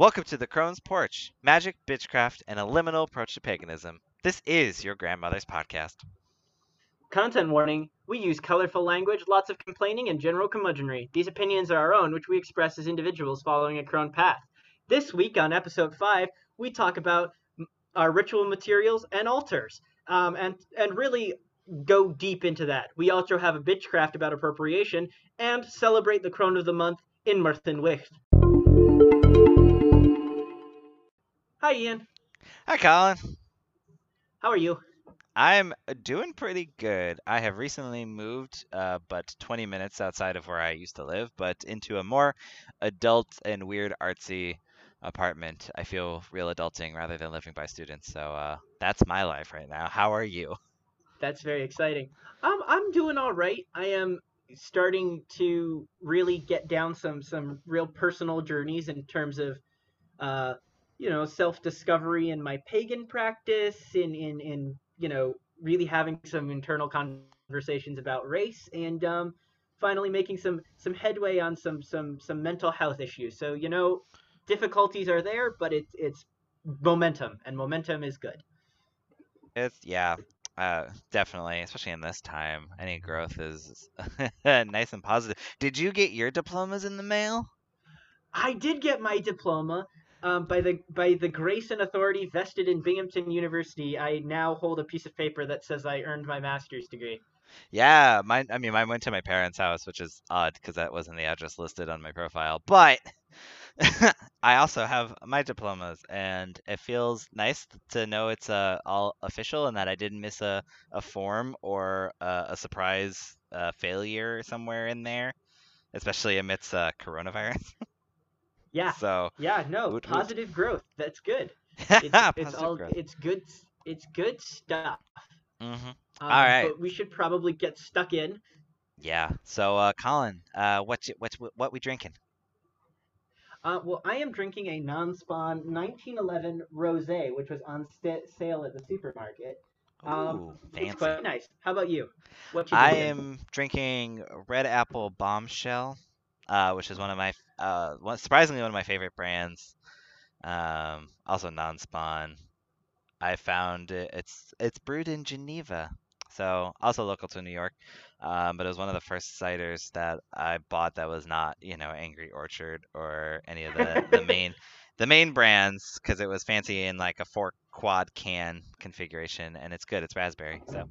Welcome to the Crone's Porch Magic, Bitchcraft, and a liminal approach to paganism. This is your grandmother's podcast. Content warning we use colorful language, lots of complaining, and general curmudgeonry. These opinions are our own, which we express as individuals following a crone path. This week on episode 5, we talk about our ritual materials and altars, um, and, and really go deep into that. We also have a bitchcraft about appropriation and celebrate the crone of the month in Myrddin Hi, Ian. Hi, Collin. How are you? I'm doing pretty good. I have recently moved, uh, but 20 minutes outside of where I used to live, but into a more adult and weird artsy apartment. I feel real adulting rather than living by students. So uh, that's my life right now. How are you? That's very exciting. Um, I'm doing all right. I am starting to really get down some some real personal journeys in terms of, uh, you know, self discovery in my pagan practice, in in in you know, really having some internal conversations about race, and um, finally making some some headway on some some some mental health issues. So you know, difficulties are there, but it's it's momentum, and momentum is good. It's yeah, uh, definitely, especially in this time. Any growth is nice and positive. Did you get your diplomas in the mail? I did get my diploma. Um, by the by the grace and authority vested in Binghamton University, I now hold a piece of paper that says I earned my master's degree. Yeah, mine. I mean, mine went to my parents' house, which is odd because that wasn't the address listed on my profile. But I also have my diplomas, and it feels nice to know it's uh, all official and that I didn't miss a, a form or uh, a surprise uh, failure somewhere in there, especially amidst uh, coronavirus. Yeah, so yeah, no, woot woot. positive growth. That's good. It's, it's all growth. it's good. It's good stuff. hmm Um, All right. But we should probably get stuck in. Yeah. So, uh, Collin, uh, what you, what we drinking? Uh, well, I am drinking a non-spawn 1911 rosé, which was on sta sale at the supermarket. Um, Ooh, It's fancy. quite nice. How about you? What you I am drinking Red Apple Bombshell, uh, which is one of my uh, one, surprisingly one of my favorite brands. Um, also non-spawn. I found it, it's it's brewed in Geneva, so also local to New York. Um, but it was one of the first ciders that I bought that was not, you know, Angry Orchard or any of the, the main the main brands because it was fancy in like a four quad can configuration, and it's good. It's raspberry, so.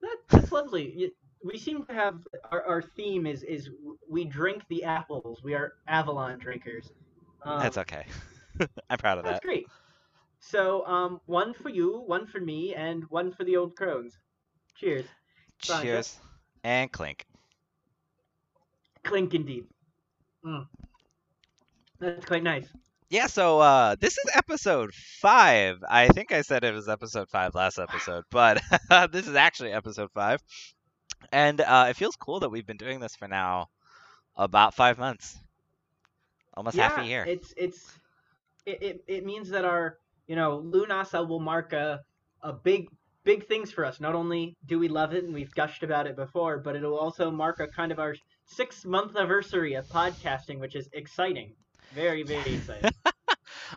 That, that's lovely. We seem to have our, our theme is is we drink the apples. We are Avalon drinkers. Um, That's okay. I'm proud of that's that. great. So, um, one for you, one for me, and one for the old crones. Cheers. Cheers. And clink. Clink indeed. Mm. That's quite nice. Yeah, so uh this is episode five. I think I said it was episode five last episode, but this is actually episode five. And uh it feels cool that we've been doing this for now about five months. Almost half a year. It's it's it, it, it means that our you know Lunasa will mark a a big big things for us. Not only do we love it and we've gushed about it before, but it'll also mark a kind of our six month anniversary of podcasting, which is exciting. Very very exciting.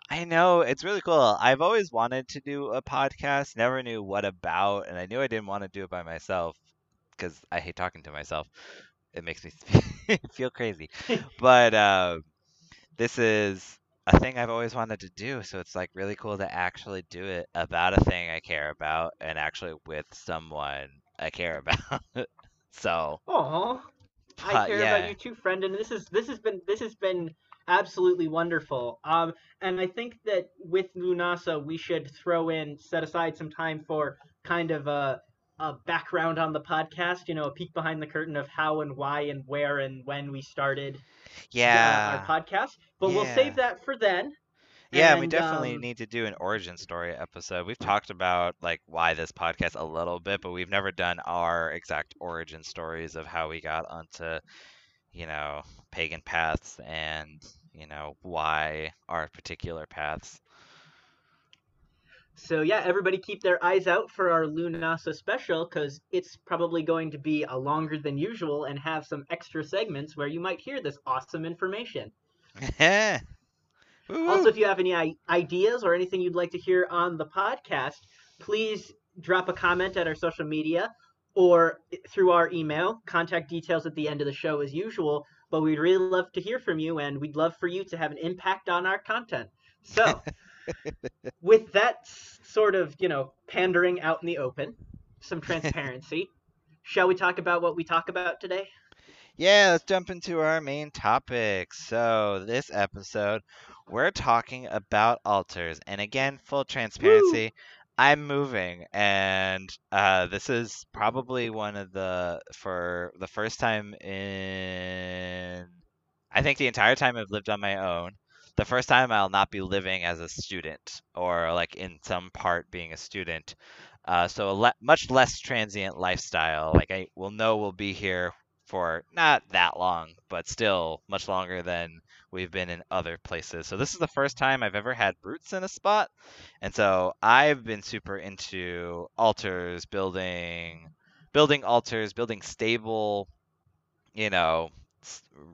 I know, it's really cool. I've always wanted to do a podcast, never knew what about, and I knew I didn't want to do it by myself because I hate talking to myself. It makes me feel crazy. But uh, this is a thing I've always wanted to do, so it's like really cool to actually do it about a thing I care about and actually with someone I care about. so, Aw, I care yeah. about you too, friend, and this is this has been this has been absolutely wonderful. Um, and I think that with Lunasa, we should throw in set aside some time for kind of a a background on the podcast. You know, a peek behind the curtain of how and why and where and when we started yeah. our podcast. But we'll save that for then. Yeah, we definitely um, need to do an origin story episode. We've talked about like why this podcast a little bit, but we've never done our exact origin stories of how we got onto, you know, pagan paths and, you know, why our particular paths. So yeah, everybody keep their eyes out for our Lunasa special because it's probably going to be a longer than usual and have some extra segments where you might hear this awesome information. Also, if you have any ideas or anything you'd like to hear on the podcast, please drop a comment at our social media or through our email. Contact details at the end of the show as usual. But we'd really love to hear from you, and we'd love for you to have an impact on our content. So, with that sort of, you know, pandering out in the open, some transparency, shall we talk about what we talk about today? Yeah, let's jump into our main topic. So, this episode, we're talking about altars. And again, full transparency, I'm moving. And uh, this is probably one of the, for the first time in, I think the entire time I've lived on my own, the first time I'll not be living as a student or like in some part being a student. Uh, so, a le- much less transient lifestyle. Like, I will know we'll be here for not that long, but still much longer than we've been in other places. So this is the first time I've ever had roots in a spot. And so I've been super into altars, building building altars, building stable, you know,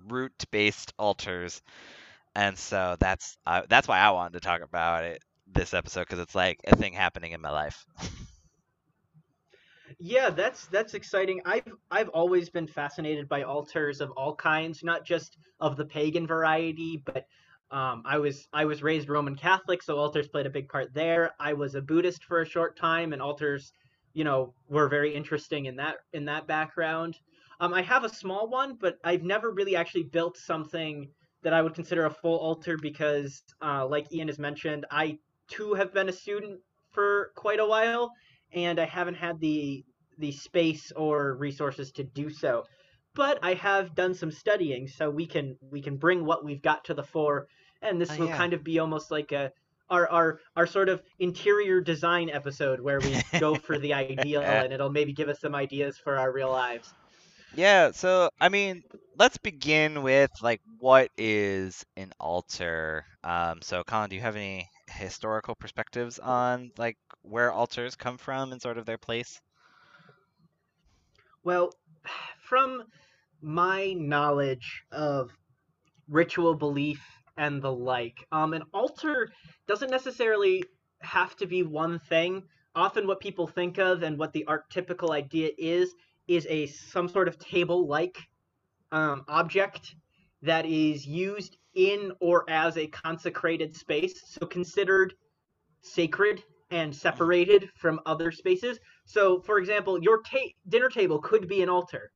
root-based altars. And so that's uh, that's why I wanted to talk about it this episode because it's like a thing happening in my life. Yeah, that's that's exciting. I've I've always been fascinated by altars of all kinds, not just of the pagan variety, but um, I was I was raised Roman Catholic, so altars played a big part there. I was a Buddhist for a short time, and altars, you know, were very interesting in that in that background. Um, I have a small one, but I've never really actually built something that I would consider a full altar because, uh, like Ian has mentioned, I too have been a student for quite a while and I haven't had the the space or resources to do so. But I have done some studying, so we can we can bring what we've got to the fore, and this Oh, will yeah. kind of be almost like a our our our sort of interior design episode where we go for the ideal, and it'll maybe give us some ideas for our real lives. Yeah, so I mean, let's begin with like what is an altar? Um, so Collin, do you have any historical perspectives on like where altars come from and sort of their place? Well, from my knowledge of ritual belief and the like, um, an altar doesn't necessarily have to be one thing. Often, what people think of and what the archetypical idea is is a some sort of table-like um, object that is used in or as a consecrated space, so considered sacred and separated from other spaces. So, for example, your ta- dinner table could be an altar,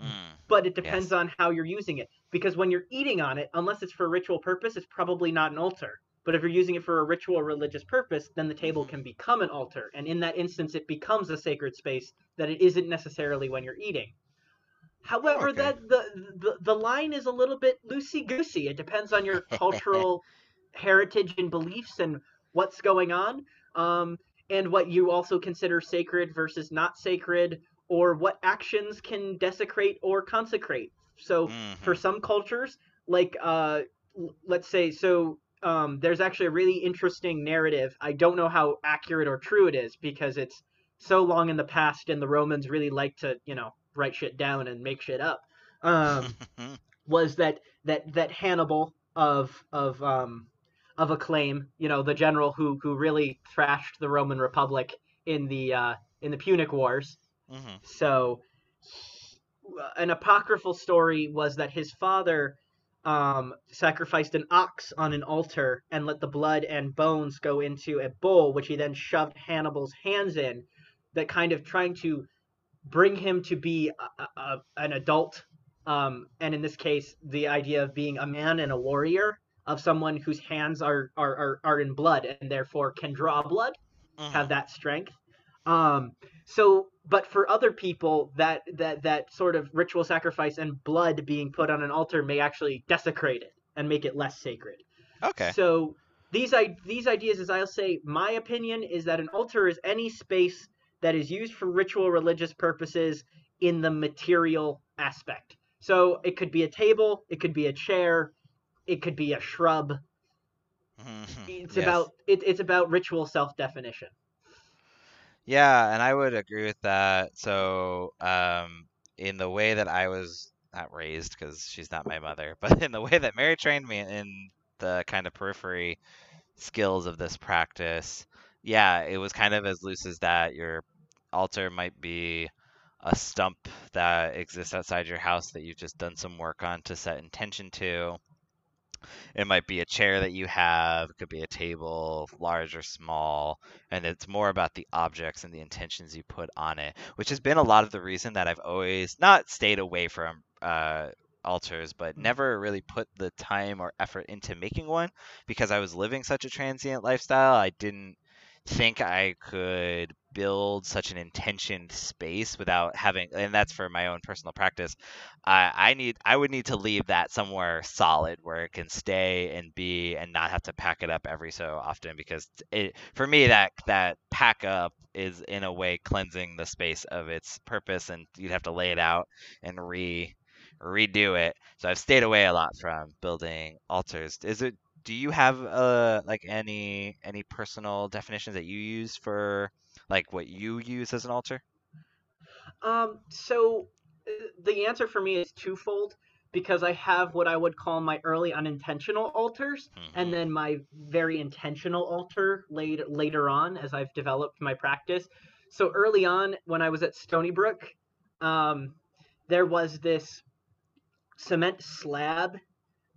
Mm, but it depends Yes. on how you're using it. Because when you're eating on it, unless it's for ritual purpose, it's probably not an altar. But if you're using it for a ritual or religious purpose, then the table can become an altar. And in that instance, it becomes a sacred space that it isn't necessarily when you're eating. However, Okay. that the, the the line is a little bit loosey goosey. It depends on your cultural heritage and beliefs and what's going on, um, and what you also consider sacred versus not sacred, or what actions can desecrate or consecrate. So, for mhm. some cultures, like uh, let's say, so um, there's actually a really interesting narrative. I don't know how accurate or true it is because it's so long in the past, and the Romans really like to, you know, write shit down and make shit up. Um, was that that that Hannibal of of um of acclaim, you know, the general who who really thrashed the Roman Republic in the uh, in the Punic Wars. Mhm. So, an apocryphal story was that his father um, sacrificed an ox on an altar and let the blood and bones go into a bowl, which he then shoved Hannibal's hands in, that kind of trying to bring him to be a, a, an adult. Um, and in this case, the idea of being a man and a warrior, of someone whose hands are, are, are, are in blood and therefore can draw blood have Mhm. that strength. Um, so, but for other people, that that that sort of ritual sacrifice and blood being put on an altar may actually desecrate it and make it less sacred. Okay. So these I these ideas, as I'll say, my opinion is that an altar is any space that is used for ritual religious purposes in the material aspect. So it could be a table, it could be a chair, it could be a shrub. Mhm. It's Yes. about it, it's about ritual self definition. Yeah, and I would agree with that. So, um, in the way that I was not raised, because she's not my mother, but in the way that Mary trained me in the kind of periphery skills of this practice, yeah, it was kind of as loose as that. Your altar might be a stump that exists outside your house that you've just done some work on to set intention to. It might be a chair that you have, it could be a table, large or small, and it's more about the objects and the intentions you put on it, which has been a lot of the reason that I've always not stayed away from uh, altars, but never really put the time or effort into making one because I was living such a transient lifestyle. I didn't think I could build such an intentioned space without having and that's for my own personal practice i i need i would need to leave that somewhere solid where it can stay and be and not have to pack it up every so often because it for me that that pack up is in a way cleansing the space of its purpose and you'd have to lay it out and re redo it. So i've stayed away a lot from building altars. Is it do you have uh like any any personal definitions that you use for like what you use as an altar? Um, so uh, the answer for me is twofold because I have what I would call my early unintentional altars Mm-hmm. and then my very intentional altar later later on as I've developed my practice. So early on when I was at Stony Brook, um, there was this cement slab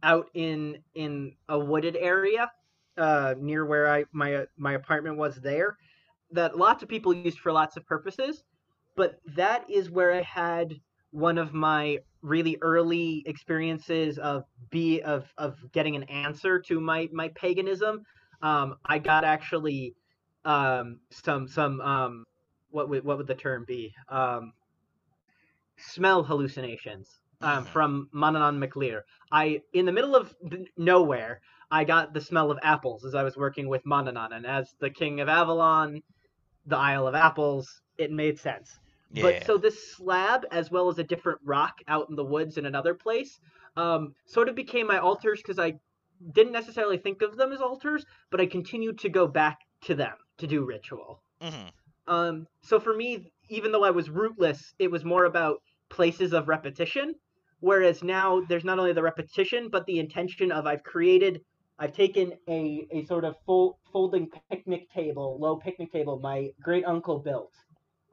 out in in a wooded area uh, near where I my my apartment was there that lots of people used for lots of purposes, but that is where I had one of my really early experiences of be of of getting an answer to my my paganism. Um, I got actually um, some some um, what would what would the term be? Um, smell hallucinations um, from Manannán mac Lir. I in the middle of nowhere, I got the smell of apples as I was working with Manannán, and as the king of Avalon, the Isle of Apples, it made sense. Yeah. But so this slab, as well as a different rock out in the woods in another place, um, sort of became my altars because I didn't necessarily think of them as altars, but I continued to go back to them to do ritual. Mm-hmm. Um, so for me, even though I was rootless, it was more about places of repetition. Whereas now there's not only the repetition, but the intention of I've created, I've taken a, a sort of full folding picnic table, low picnic table my great uncle built,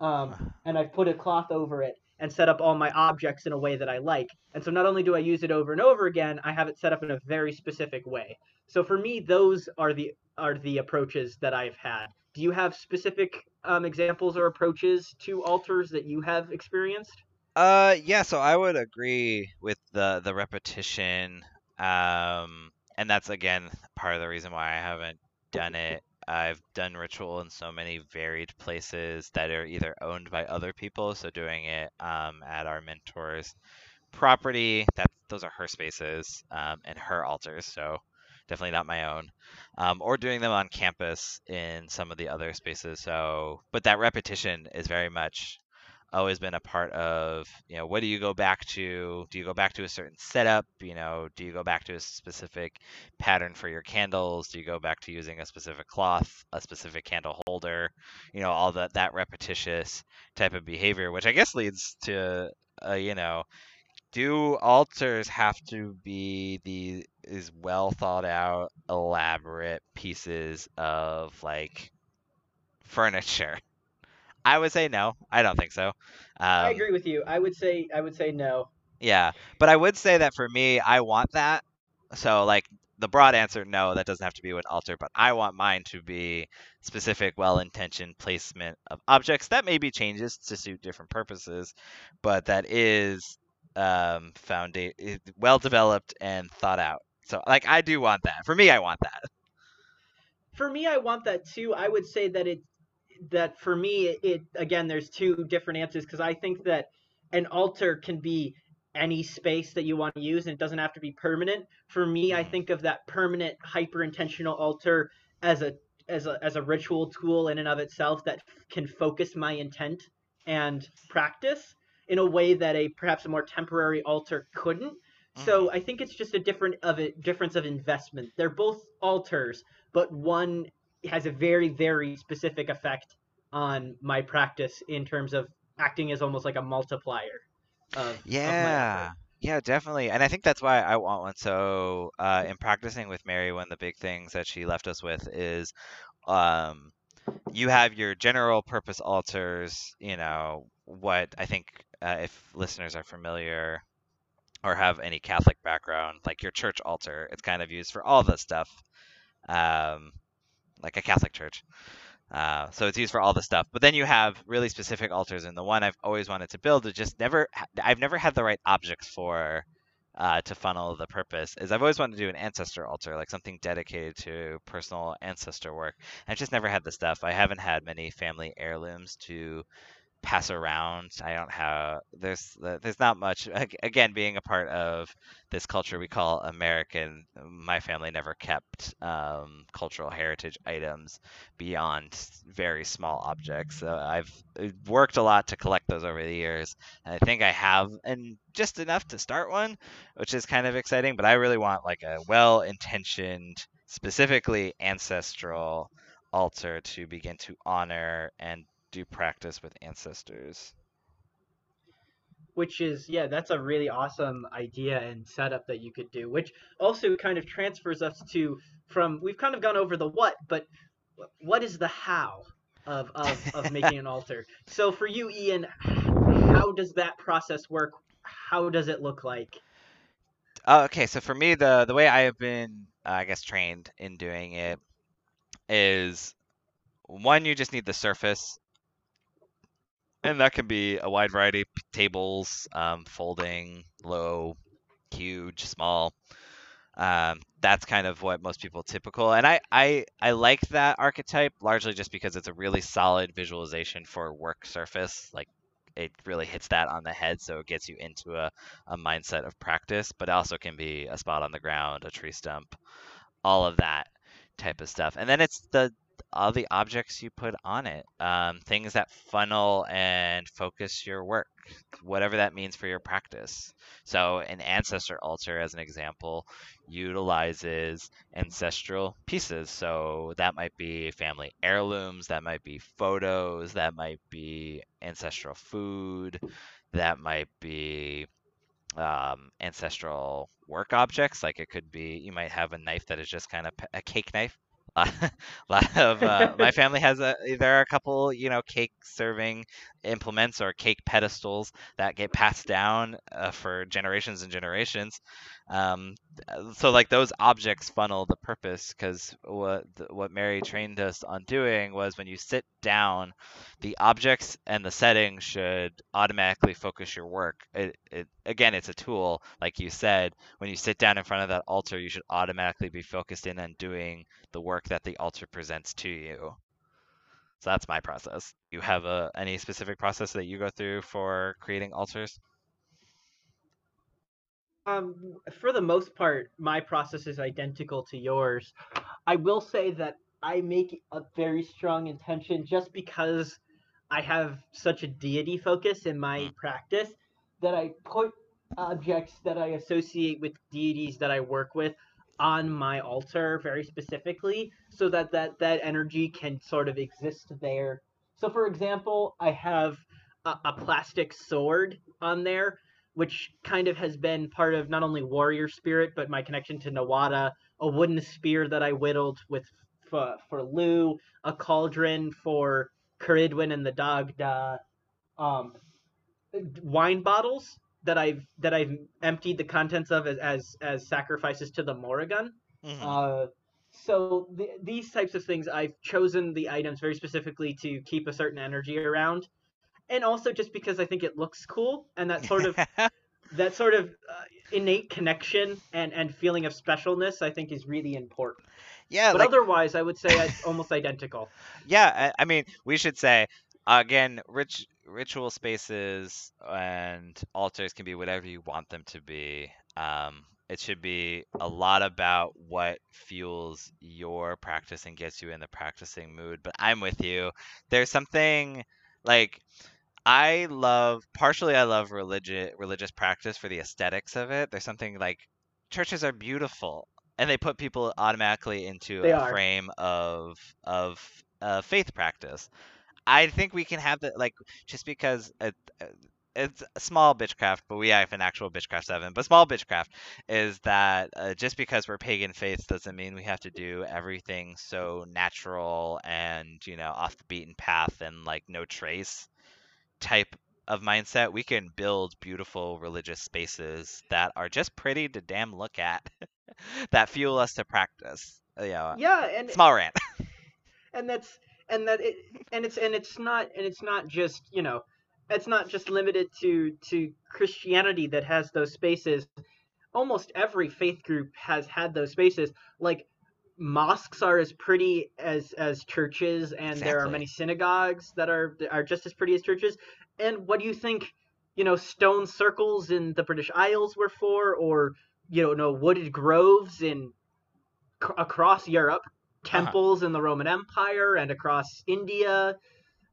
um, and I've put a cloth over it and set up all my objects in a way that I like. And so not only do I use it over and over again, I have it set up in a very specific way. So for me, those are the are the approaches that I've had. Do you have specific um, examples or approaches to altars that you have experienced? Uh, yeah. So I would agree with the the repetition, um, and that's again part of the reason why I haven't done it. I've done ritual in so many varied places that are either owned by other people, so doing it um, at our mentor's property. That those are her spaces um, and her altars, so definitely not my own. Um, or doing them on campus in some of the other spaces. So, but that repetition is very much always been a part of you know what do you go back to? Do you go back to a certain setup? You know do you go back to a specific pattern for your candles? Do you go back to using a specific cloth a specific candle holder? You know all that that repetitious type of behavior which i guess leads to uh, you know do altars have to be these well thought out elaborate pieces of like furniture I would say no. I don't think so. Um, I agree with you. I would say I would say no. Yeah, but I would say that for me, I want that. So like the broad answer, no, that doesn't have to be an altar, but I want mine to be specific, well-intentioned placement of objects. That maybe changes to suit different purposes, but that is um, founda- well developed and thought out. So like I do want that. For me, I want that. For me, I want that too. I would say that it that for me it, again there's two different answers because I think that an altar can be any space that you want to use and it doesn't have to be permanent. For me, I Mhm. think of that permanent hyper intentional altar as a as a as a ritual tool in and of itself that f- can focus my intent and practice in a way that a perhaps a more temporary altar couldn't. So I think it's just a different of a difference of investment. They're both altars, but one has a very very specific effect on my practice in terms of acting as almost like a multiplier of of Yeah. effort. Yeah, definitely. And I think that's why I want one. So, uh, in practicing with Mary, one of the big things that she left us with is um, you have your general purpose altars, you know, what I think uh, if listeners are familiar or have any Catholic background, like your church altar, it's kind of used for all the stuff, um, like a Catholic church. Uh, so it's used for all the stuff. But then you have really specific altars, and the one I've always wanted to build is just never. I've never had the right objects for uh, to funnel the purpose. Is I've always wanted to do an ancestor altar, like something dedicated to personal ancestor work. I've just never had the stuff. I haven't had many family heirlooms to pass around. I don't have there's there's not much. Again, being a part of this culture we call American, my family never kept um, cultural heritage items beyond very small objects. So I've worked a lot to collect those over the years, and I think I have and just enough to start one, which is kind of exciting. But I really want like a well-intentioned, specifically ancestral altar to begin to honor and do practice with ancestors. Which is, yeah, that's a really awesome idea and setup that you could do, which also kind of transfers us to from we've kind of gone over the what, but what is the how of, of, of making an altar? So for you, Ian, how does that process work? How does it look like? Uh, okay, so for me, the the way I have been, uh, I guess, trained in doing it is one, you just need the surface and that can be a wide variety of tables, um, folding, low, huge, small. Um, that's kind of what most people typical, and I, I I like that archetype largely just because it's a really solid visualization for work surface. Like it really hits that on the head, so it gets you into a, a mindset of practice. But also can be a spot on the ground, a tree stump, all of that type of stuff. And then it's the all the objects you put on it, um, things that funnel and focus your work, whatever that means for your practice. So, an ancestor altar, as an example, utilizes ancestral pieces. So, that might be family heirlooms, that might be photos, that might be ancestral food, that might be um, ancestral work objects. Like it could be, you might have a knife that is just kind of a cake knife lot of uh, my family has a there are a couple you know cake serving implements or cake pedestals that get passed down uh, for generations and generations. Um, so like those objects funnel the purpose because what what Mary trained us on doing was when you sit down, the objects and the setting should automatically focus your work. It, it again, it's a tool, like you said. When you sit down in front of that altar, you should automatically be focused in on doing the work that the altar presents to you. So that's my process. You have a, any specific process that you go through for creating altars? Um, for the most part, my process is identical to yours. I will say that I make a very strong intention just because I have such a deity focus in my mm. practice that I put objects that I associate with deities that I work with on my altar very specifically so that that, that energy can sort of exist there. So, for example, I have a, a plastic sword on there which kind of has been part of not only warrior spirit but my connection to Nuada, a wooden spear that I whittled with for, for Lugh, a cauldron for Ceridwen and the Dagda, um, wine bottles that I've that I've emptied the contents of as as, as sacrifices to the Morrigan. Mm-hmm. Uh, so th- these types of things, I've chosen the items very specifically to keep a certain energy around and also just because I think it looks cool, and that sort of that sort of uh, innate connection and and feeling of specialness, I think, is really important. Yeah, but like... otherwise, I would say it's almost identical. Yeah, I mean, we should say again, rich ritual spaces and altars can be whatever you want them to be. Um, it should be a lot about what fuels your practice and gets you in the practicing mood. But I'm with you. There's something like I love partially I love religious religious practice for the aesthetics of it. There's something like churches are beautiful and they put people automatically into they a are. frame of of uh, faith practice. I think we can have that like just because uh, it's a small bitchcraft, but we have an actual bitchcraft seven. But small bitchcraft is that uh, just because we're pagan faiths doesn't mean we have to do everything so natural and you know off the beaten path and like no trace type of mindset. We can build beautiful religious spaces that are just pretty to damn look at, that fuel us to practice. Uh, yeah. Yeah, and small rant. and that's and that it and it's and it's not and it's not just you know it's not just limited to to christianity that has those spaces almost every faith group has had those spaces like mosques are as pretty as as churches and there are many synagogues that are are just as pretty as churches. And what do you think you know stone circles in the british isles were for or you know no wooded groves in c- across europe temples in the roman empire and across india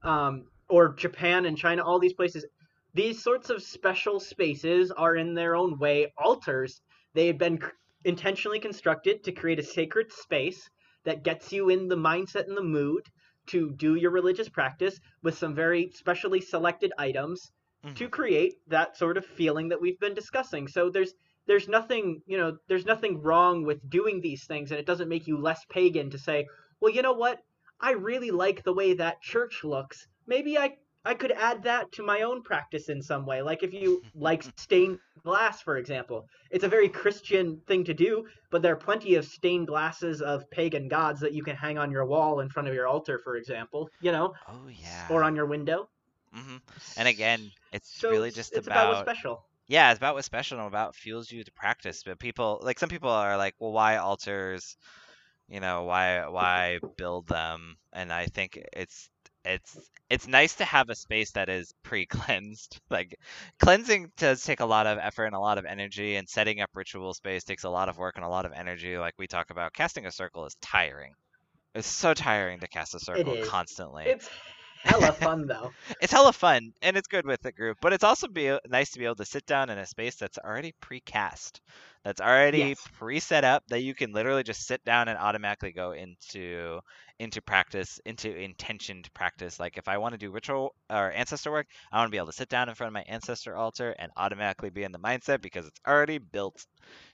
um, or japan and china all these places. These sorts of special spaces are in their own way altars. They have been intentionally constructed to create a sacred space that gets you in the mindset and the mood to do your religious practice with some very specially selected items Mhm. to create that sort of feeling that we've been discussing. So there's there's nothing, you know, there's nothing wrong with doing these things and it doesn't make you less pagan to say, "Well, you know what? I really like the way that church looks. Maybe I I could add that to my own practice in some way. Like if you like stained glass, for example. It's a very Christian thing to do, but there are plenty of stained glasses of pagan gods that you can hang on your wall in front of your altar, for example, you know, Oh yeah. or on your window. hmm And again, it's So really just it's about what's special. yeah, it's about what's special and about fuels you to practice. But people like some people are like, well, why altars? You know, why why build them? And I think it's it's it's nice to have a space that is pre-cleansed. Like cleansing does take a lot of effort and a lot of energy, and setting up ritual space takes a lot of work and a lot of energy. Like we talk about, casting a circle is tiring. It's so tiring to cast a circle is. constantly. It's hella fun though. it's hella fun and it's good with the group, but it's also be nice to be able to sit down in a space that's already pre-cast, that's already Yes. pre-set up, that you can literally just sit down and automatically go into into practice, into intentioned practice. Like if I want to do ritual or ancestor work, I want to be able to sit down in front of my ancestor altar and automatically be in the mindset because it's already built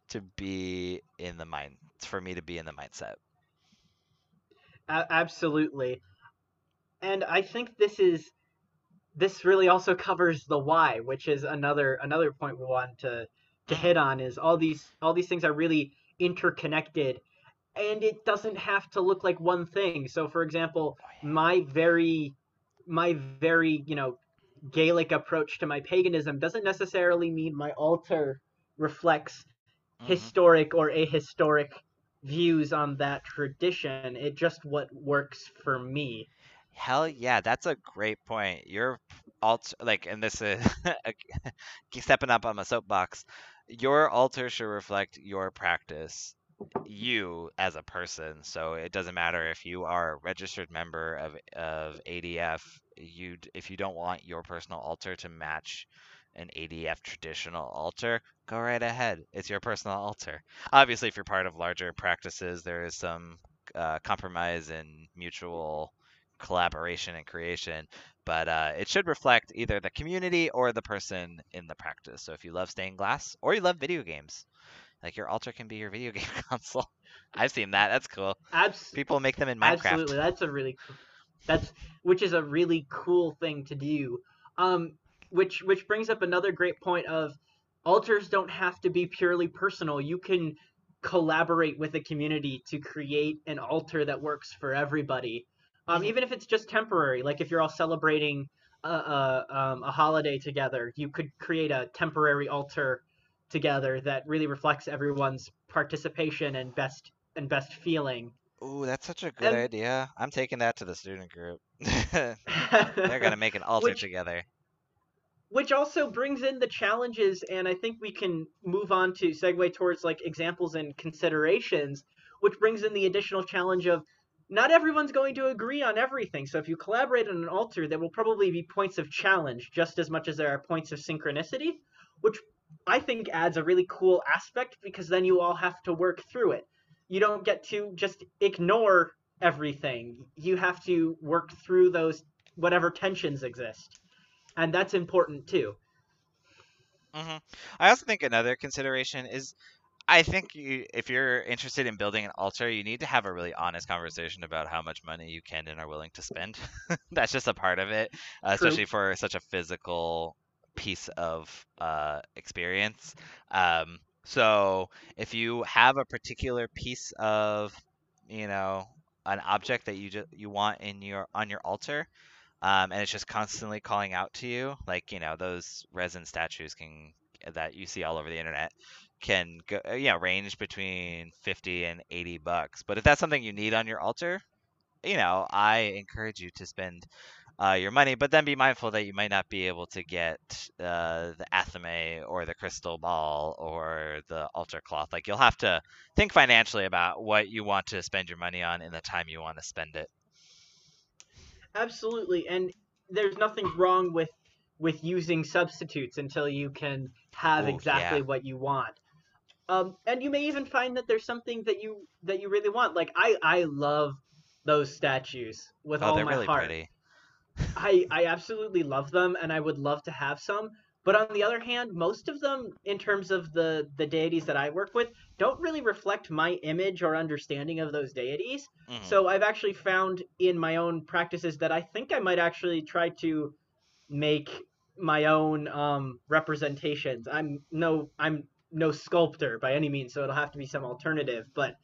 to be in the mind for me to be in the mindset. Absolutely. And I think this is this really also covers the why, which is another another point we want to to mm-hmm. hit on is all these all these things are really interconnected and it doesn't have to look like one thing. So for example, my very my very, you know, Gaelic approach to my paganism doesn't necessarily mean my altar reflects Mhm. historic or ahistoric views on that tradition. It just what works for me. Hell yeah, that's a great point. Your altar, like, and this is stepping up on my soapbox. Your altar should reflect your practice, you as a person. So it doesn't matter if you are a registered member of of ADF. You if you don't want your personal altar to match an ADF traditional altar, go right ahead. It's your personal altar. Obviously, if you're part of larger practices, there is some uh, compromise and mutual collaboration and creation, but uh, it should reflect either the community or the person in the practice. So if you love stained glass or you love video games, like your altar can be your video game console. I've seen that. That's cool. Abs- People make them in Minecraft. Absolutely, that's a really cool, that's which is a really cool thing to do. Um, which which brings up another great point of altars don't have to be purely personal. You can collaborate with a community to create an altar that works for everybody. Um, even if it's just temporary, like if you're all celebrating a, a, um, a holiday together, you could create a temporary altar together that really reflects everyone's participation and best and best feeling. Ooh, that's such a good And- idea. I'm taking that to the student group. They're gonna make an altar Which- together. which also brings in the challenges and i think we can move on to segue towards like examples and considerations which brings in the additional challenge of not everyone's going to agree on everything so if you collaborate on an altar there will probably be points of challenge just as much as there are points of synchronicity which i think adds a really cool aspect because then you all have to work through it. You don't get to just ignore everything. You have to work through those whatever tensions exist. And that's important too. hmm I also think another consideration is I think you, if you're interested in building an altar, you need to have a really honest conversation about how much money you can and are willing to spend. That's just a part of it, uh, especially for such a physical piece of uh, experience. Um, so if you have a particular piece of, you know, an object that you just you want in your on your altar, um, and it's just constantly calling out to you, like you know those resin statues can that you see all over the internet can go, uh, you know, range between 50 and 80 bucks. But if that's something you need on your altar, you know, I encourage you to spend uh, your money, but then be mindful that you might not be able to get uh, the athame or the crystal ball or the altar cloth. Like you'll have to think financially about what you want to spend your money on in the time you want to spend it. Absolutely, and there's nothing wrong with with using substitutes until you can have Oh exactly yeah. what you want. Um, and you may even find that there's something that you that you really want. Like I I love those statues with all my heart. Oh, all they're my really heart. pretty. I I absolutely love them, and I would love to have some. But on the other hand, most of them, in terms of the the deities that I work with, don't really reflect my image or understanding of those deities. hmm So I've actually found in my own practices that I think I might actually try to make my own um, representations. I'm no I'm no sculptor by any means, so it'll have to be some alternative. But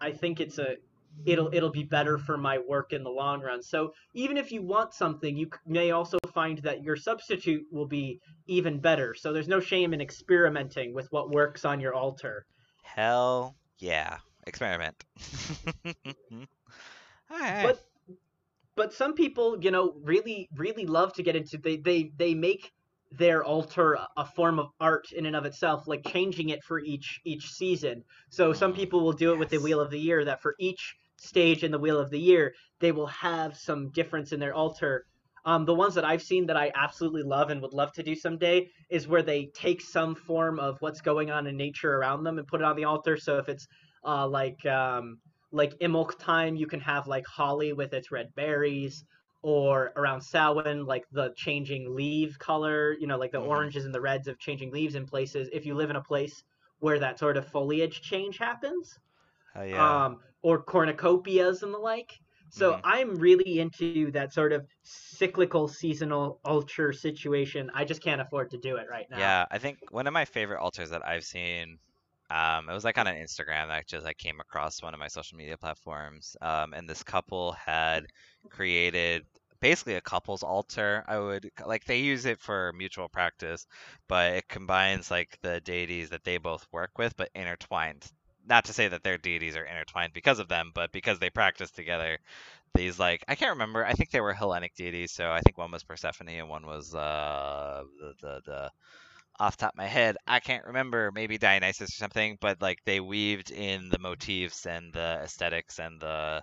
I think it's a it'll it'll be better for my work in the long run. So even if you want something, you may also find that your substitute will be even better. So there's no shame in experimenting with what works on your altar. Hell yeah. Experiment. All right. But but some people, you know, really really love to get into they they they make their altar a form of art in and of itself, like changing it for each each season. So some Mm, people will do it with the wheel of the year that for each stage in the wheel of the year, they will have some difference in their altar. Um, the ones that I've seen that I absolutely love and would love to do someday is where they take some form of what's going on in nature around them and put it on the altar. So if it's uh, like um, like Imbolc time, you can have like holly with its red berries, or around Samhain, like the changing leaf color, you know, like the hmm oranges and the reds of changing leaves in places. If you live in a place where that sort of foliage change happens, yeah. um, or cornucopias and the like. So hmm I'm really into that sort of cyclical seasonal altar situation. I just can't afford to do it right now. Yeah, I think one of my favorite altars that I've seen, um, it was like on an Instagram that just I came across one of my social media platforms, um, and this couple had created basically a couple's altar. I would like they use it for mutual practice, but it combines like the deities that they both work with, but intertwined. Not to say that their deities are intertwined because of them, but because they practice together. These like I can't remember. I think they were Hellenic deities, so I think one was Persephone and one was uh the the, the off top of my head, I can't remember, maybe Dionysus or something, but like they weaved in the motifs and the aesthetics and the,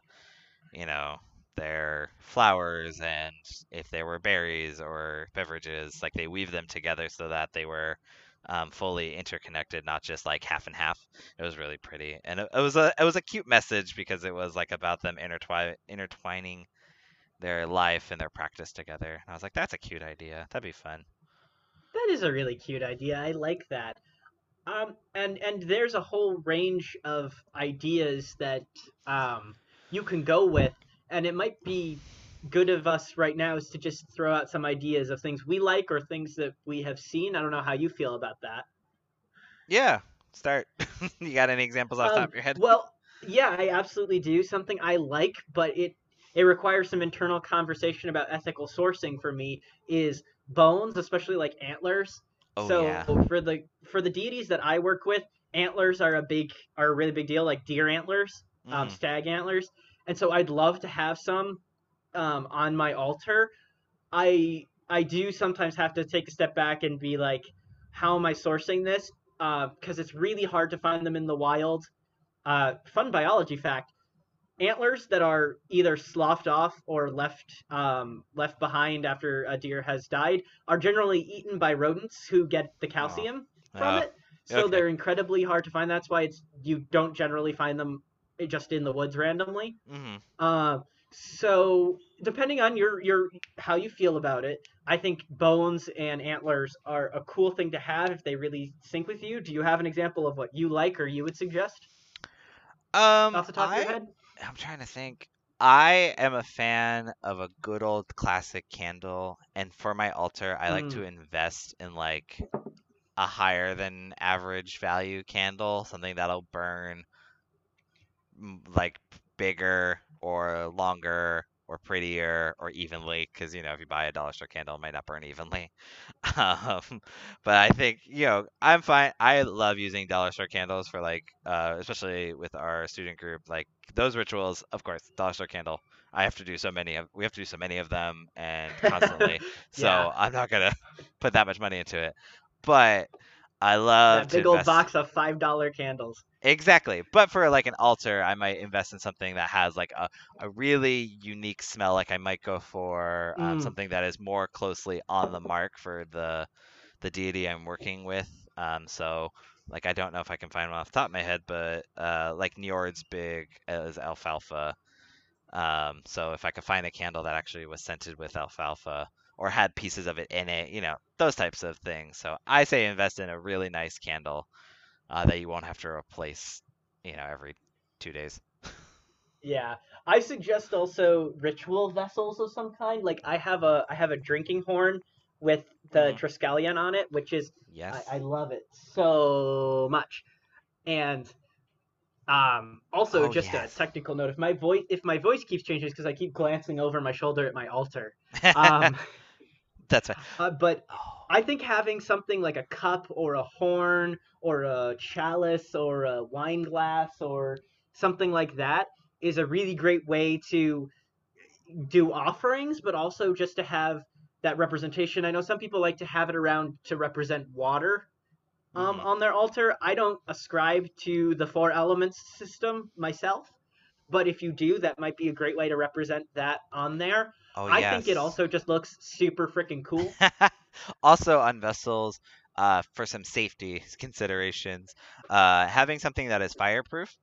you know, their flowers and if there were berries or beverages, like they weave them together so that they were um, fully interconnected, not just like half and half. It was really pretty, and it, it was a it was a cute message because it was like about them intertwi- intertwining their life and their practice together. And I was like, that's a cute idea. That'd be fun. That is a really cute idea. I like that. Um, and and there's a whole range of ideas that um, you can go with, and it might be good of us right now is to just throw out some ideas of things we like or things that we have seen. I don't know how you feel about that. Yeah, start. you got any examples off the top Um, of your head? well, yeah, I absolutely do. Something I like, but it it requires some internal conversation about ethical sourcing for me is bones, especially like antlers. Oh So yeah. for the for the deities that I work with, antlers are a big are a really big deal, like deer antlers, um, hmm stag antlers, and so I'd love to have some um, on my altar. I I do sometimes have to take a step back and be like, how am I sourcing this? Because it's really hard to find them in the wild. Uh, fun biology fact: antlers that are either sloughed off or left um, left behind after a deer has died are generally eaten by rodents who get the Oh. calcium from Oh. it. So Okay. they're incredibly hard to find. That's why it's you don't generally find them just in the woods randomly. hmm Uh, So depending on your your how you feel about it, I think bones and antlers are a cool thing to have if they really sync with you. Do you have an example of what you like or you would suggest Um, off the top of I your head? I'm trying to think. I am a fan of a good old classic candle, and for my altar, I like to Mm. invest in like a higher than average value candle, something that'll burn like bigger or longer or prettier or evenly because you know if you buy a dollar store candle it might not burn evenly. Um, but i think you know i'm fine i love using dollar store candles for like uh, especially with our student group like those rituals of course dollar store candle i have to do so many of we have to do so many of them and constantly Yeah, so i'm not gonna put that much money into it. But i love that to big old invest box of five dollar candles. Exactly. But for like an altar, I might invest in something that has like a, a really unique smell. Like I might go for um, Mm. something that is more closely on the mark for the the deity I'm working with. Um, so like I don't know if I can find one off the top of my head, but uh, like Njord's big as alfalfa. Um, so if I could find a candle that actually was scented with alfalfa or had pieces of it in it, you know, those types of things. So I say invest in a really nice candle uh, that you won't have to replace, you know, every two days. Yeah, I suggest also ritual vessels of some kind. Like I have a I have a drinking horn with the hmm Triskelion on it, which is I, Yes. I love it so much. And um, also Oh just a technical note: if my voice if my voice keeps changing, it's because I keep glancing over my shoulder at my altar. Um, That's right. uh, but Oh. I think having something like a cup or a horn or a chalice or a wine glass or something like that is a really great way to do offerings, but also just to have that representation. I know some people like to have it around to represent water um, hmm on their altar. I don't ascribe to the four elements system myself, but if you do, that might be a great way to represent that on there. Oh I think it also just looks super freaking cool. Also on vessels, uh, for some safety considerations, uh, having something that is fireproof,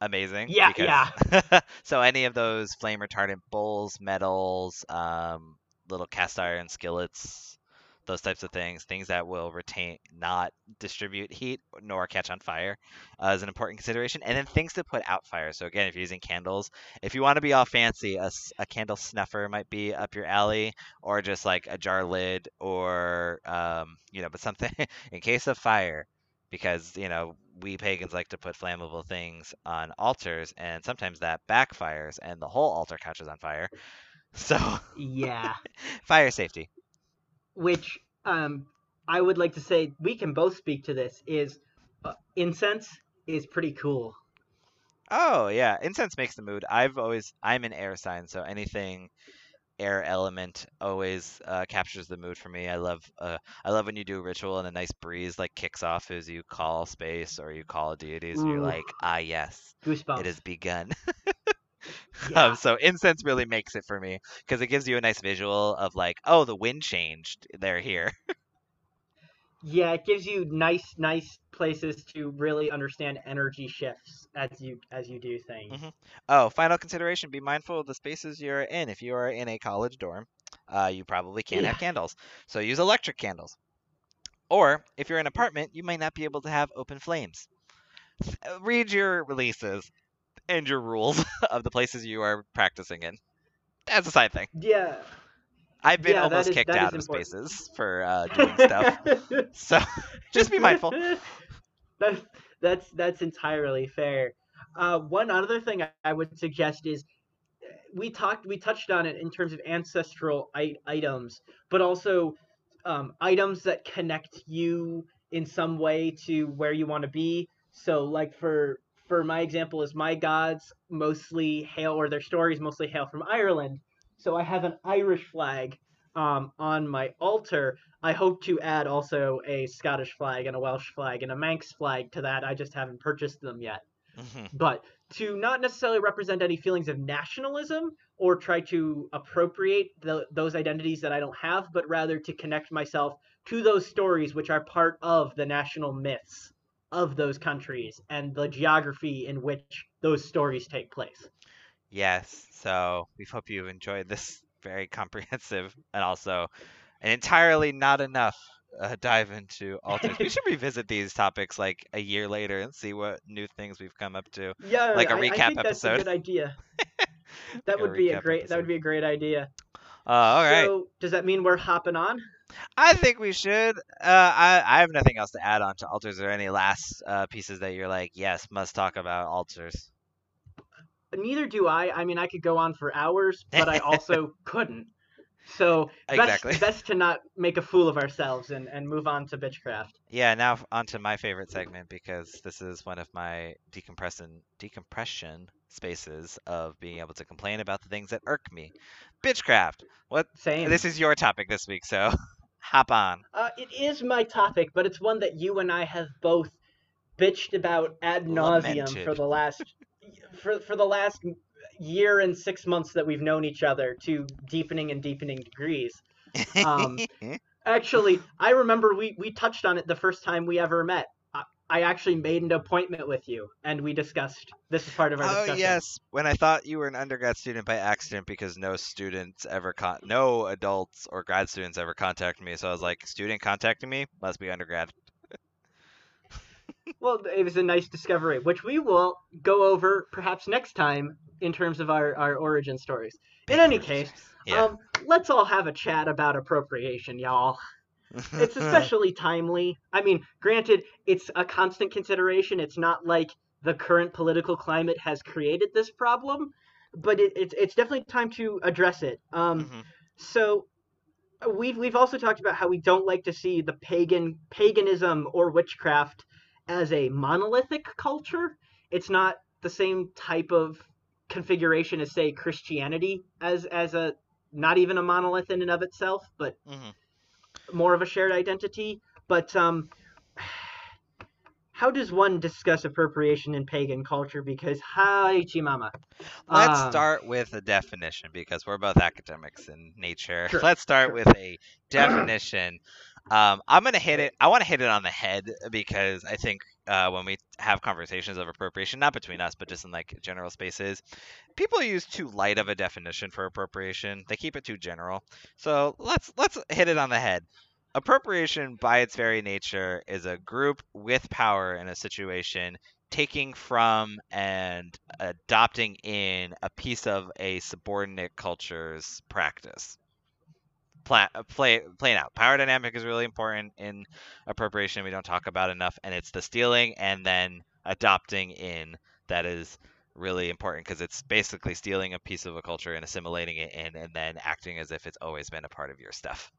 amazing Yeah, because yeah. so any of those flame retardant bowls, metals, um, little cast iron skillets, those types of things, things that will retain, not distribute heat nor catch on fire, uh, is an important consideration. And then things to put out fire. So again, if you're using candles, if you want to be all fancy, a, a candle snuffer might be up your alley, or just like a jar lid, or um, you know, but something in case of fire because you know we pagans like to put flammable things on altars and sometimes that backfires and the whole altar catches on fire so Yeah. fire safety Which um, I would like to say we can both speak to this is uh, incense is pretty cool. oh yeah. Incense makes the mood. I've always i'm an air sign so anything air element always uh, captures the mood for me. I love uh, i love when you do a ritual and a nice breeze like kicks off as you call space or you call deities and you're like ah yes it has begun Um, so incense really makes it for me because it gives you a nice visual of like, oh, the wind changed. They're here. Yeah, it gives you nice nice places to really understand energy shifts as you as you do things. hmm Oh, final consideration: be mindful of the spaces you're in. If you are in a college dorm, uh, you probably can't have candles, so use electric candles. Or if you're in an apartment, you might not be able to have open flames. Read your releases and your rules of the places you are practicing in. That's a side thing. Yeah. I've been Yeah, almost is kicked out of important. spaces for uh, doing stuff, so just be mindful. that's that's that's entirely fair. Uh, one other thing I, I would suggest is we talked we touched on it in terms of ancestral I- items, but also um, items that connect you in some way to where you want to be. So, like for for my example, is my gods mostly hail or their stories mostly hail from Ireland. So I have an Irish flag um, on my altar. I hope to add also a Scottish flag and a Welsh flag and a Manx flag to that. I just haven't purchased them yet Mhm. but to not necessarily represent any feelings of nationalism or try to appropriate the, those identities that I don't have, but rather to connect myself to those stories which are part of the national myths of those countries and the geography in which those stories take place. Yes. So we hope you enjoyed this very comprehensive and also an entirely not enough uh, dive into all alters. we should revisit these topics like a year later and see what new things we've come up to. Yeah, Like a I, I recap think that's a episode. good idea. That a would be a great. That would be a great idea. Uh, all right. So does that mean we're hopping on? I think we should. Uh, I I have nothing else to add on to alters or any last uh, pieces that you're like, yes, must talk about alters. Neither do I. I mean, I could go on for hours, but I also couldn't. So best, Exactly. best to not make a fool of ourselves and, and move on to bitchcraft. Yeah, now onto my favorite segment because this is one of my decompression decompression spaces of being able to complain about the things that irk me. Bitchcraft. What? Same. This is your topic this week, so hop on. Uh, it is my topic, but it's one that you and I have both bitched about ad nauseum for the last for for the last year and six months that we've known each other to deepening and deepening degrees. Um, Actually, I remember we we touched on it the first time we ever met. I, actually made an appointment with you, and we discussed this is part of our oh discussion. yes, when I thought you were an undergrad student by accident because no students ever con- no adults or grad students ever contacted me, so I was like, student contacting me must be undergrad. Well, it was a nice discovery, which we will go over perhaps next time in terms of our, our origin stories. In any case, yeah. um, let's all have a chat about appropriation, y'all. It's especially timely. I mean, granted, it's a constant consideration. It's not like the current political climate has created this problem, but it, it's it's definitely time to address it. Um, Mhm. so uh, we've we've also talked about how we don't like to see the pagan paganism or witchcraft as a monolithic culture. It's not the same type of configuration as say Christianity as as a not even a monolith in and of itself, but Mhm. More of a shared identity. But um, how does one discuss appropriation in pagan culture? Because hi, Chimama. Let's Um, start with a definition because we're both academics in nature. Sure, Let's start sure. with a definition. Um, I'm gonna hit it. I want to hit it on the head because I think uh, when we have conversations of appropriation, not between us, but just in like general spaces, people use too light of a definition for appropriation. They keep it too general. So let's let's hit it on the head. Appropriation, by its very nature, is a group with power in a situation taking from and adopting in a piece of a subordinate culture's practice. Pla- uh, play playing out. Power dynamic is really important in appropriation. We don't talk about enough, and it's the stealing and then adopting in that is really important because it's basically stealing a piece of a culture and assimilating it in, and then acting as if it's always been a part of your stuff.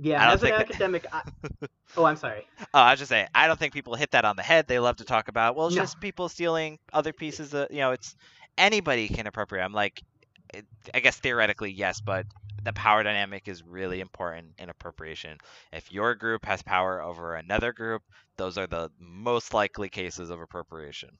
Yeah, as an that- academic. I... Oh, I'm sorry. Oh, I was just saying, I don't think people hit that on the head. They love to talk about, well, it's No. just people stealing other pieces of, you know, it's anybody can appropriate. I'm like, I guess theoretically, yes, but the power dynamic is really important in appropriation. If your group has power over another group, those are the most likely cases of appropriation.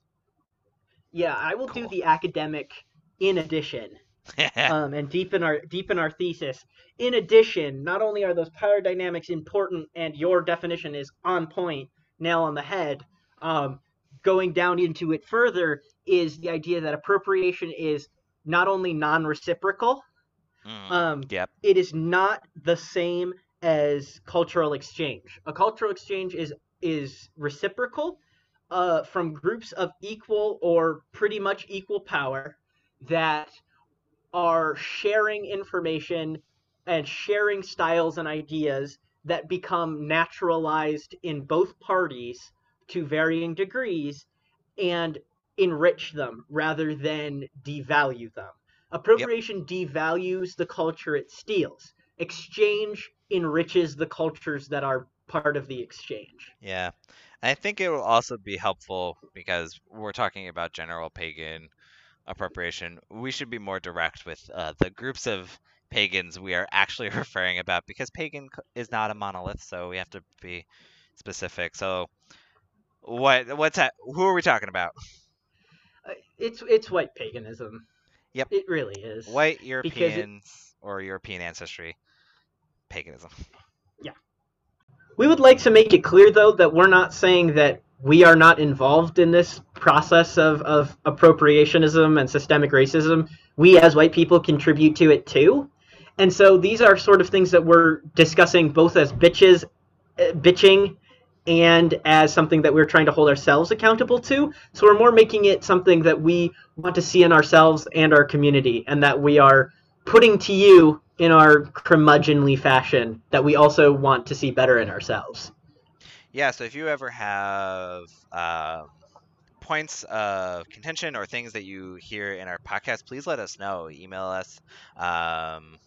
Yeah, I will do the academic in addition, um, and deepen our deepen our thesis. In addition, not only are those power dynamics important, and your definition is on point, nail on the head. Um, going down into it further is the idea that appropriation is not only non-reciprocal, Mm, um, yep. it is not the same as cultural exchange. A cultural exchange is is reciprocal uh, from groups of equal or pretty much equal power that are sharing information and sharing styles and ideas that become naturalized in both parties to varying degrees and enrich them rather than devalue them. Appropriation devalues the culture it steals. Exchange enriches the cultures that are part of the exchange. Yeah. I think it will also be helpful because we're talking about general pagan appropriation. We should be more direct with uh, the groups of pagans we are actually referring about because pagan is not a monolith, so we have to be specific. So, what what's that? Who are we talking about? Uh, It's it's white paganism. Yep. It really is. White Because it- Europeans or European ancestry paganism. Yeah. We would like to make it clear, though, that we're not saying that we are not involved in this process of, of appropriationism and systemic racism. We, as white people, contribute to it too. And so these are sort of things that we're discussing both as bitches, uh, bitching, and as something that we're trying to hold ourselves accountable to. So we're more making it something that we want to see in ourselves and our community, and that we are putting to you in our curmudgeonly fashion that we also want to see better in ourselves. Yeah, so if you ever have uh, points of contention or things that you hear in our podcast, please let us know. Email us. Um,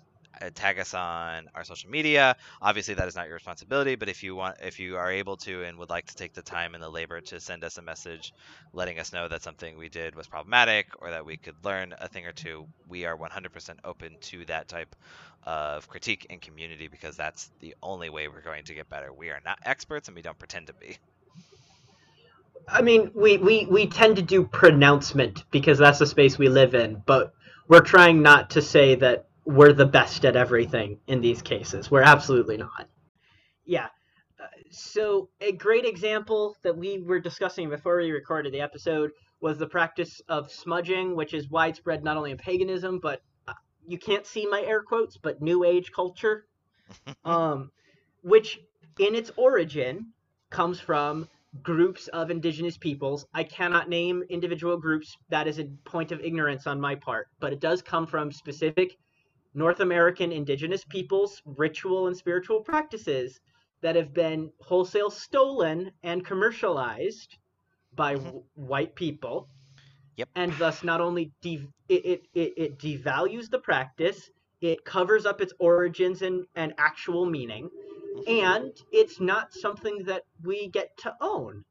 Uh, tag us on our social media. Obviously, that is not your responsibility, but if you want, if you are able to and would like to take the time and the labor to send us a message, letting us know that something we did was problematic or that we could learn a thing or two, we are 100% open to that type of critique and community because that's the only way we're going to get better. We are not experts and we don't pretend to be. I mean, we, we, we tend to do pronouncement because that's the space we live in, but we're trying not to say that we're the best at everything in these cases. We're absolutely not. Yeah. Uh, so, a great example that we were discussing before we recorded the episode was the practice of smudging, which is widespread not only in paganism, but uh, you can't see my air quotes, but New Age culture, um, which in its origin comes from groups of indigenous peoples. I cannot name individual groups. That is a point of ignorance on my part, but it does come from specific North American indigenous peoples' ritual and spiritual practices that have been wholesale stolen and commercialized by Mhm. w- white people. Yep. And thus, not only de- it, it, it, devalues the practice, it covers up its origins and, and actual meaning, and it's not something that we get to own.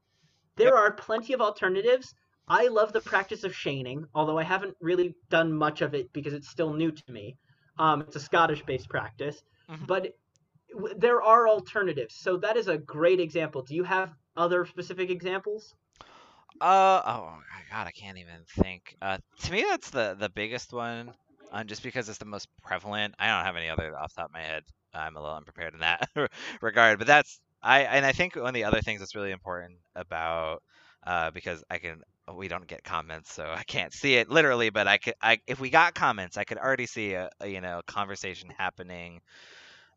There Yep. are plenty of alternatives. I love the practice of saining, although I haven't really done much of it because it's still new to me. Um, it's a Scottish-based practice, Mhm. but w- there are alternatives. So that is a great example. Do you have other specific examples? Uh oh my god, I can't even think. Uh, to me, that's the the biggest one, uh, just because it's the most prevalent. I don't have any other off the top of my head. I'm a little unprepared in that regard, but that's I and I think one of the other things that's really important about uh, because I can we don't get comments, so I can't see it literally, but I could I if we got comments, I could already see a, a you know conversation happening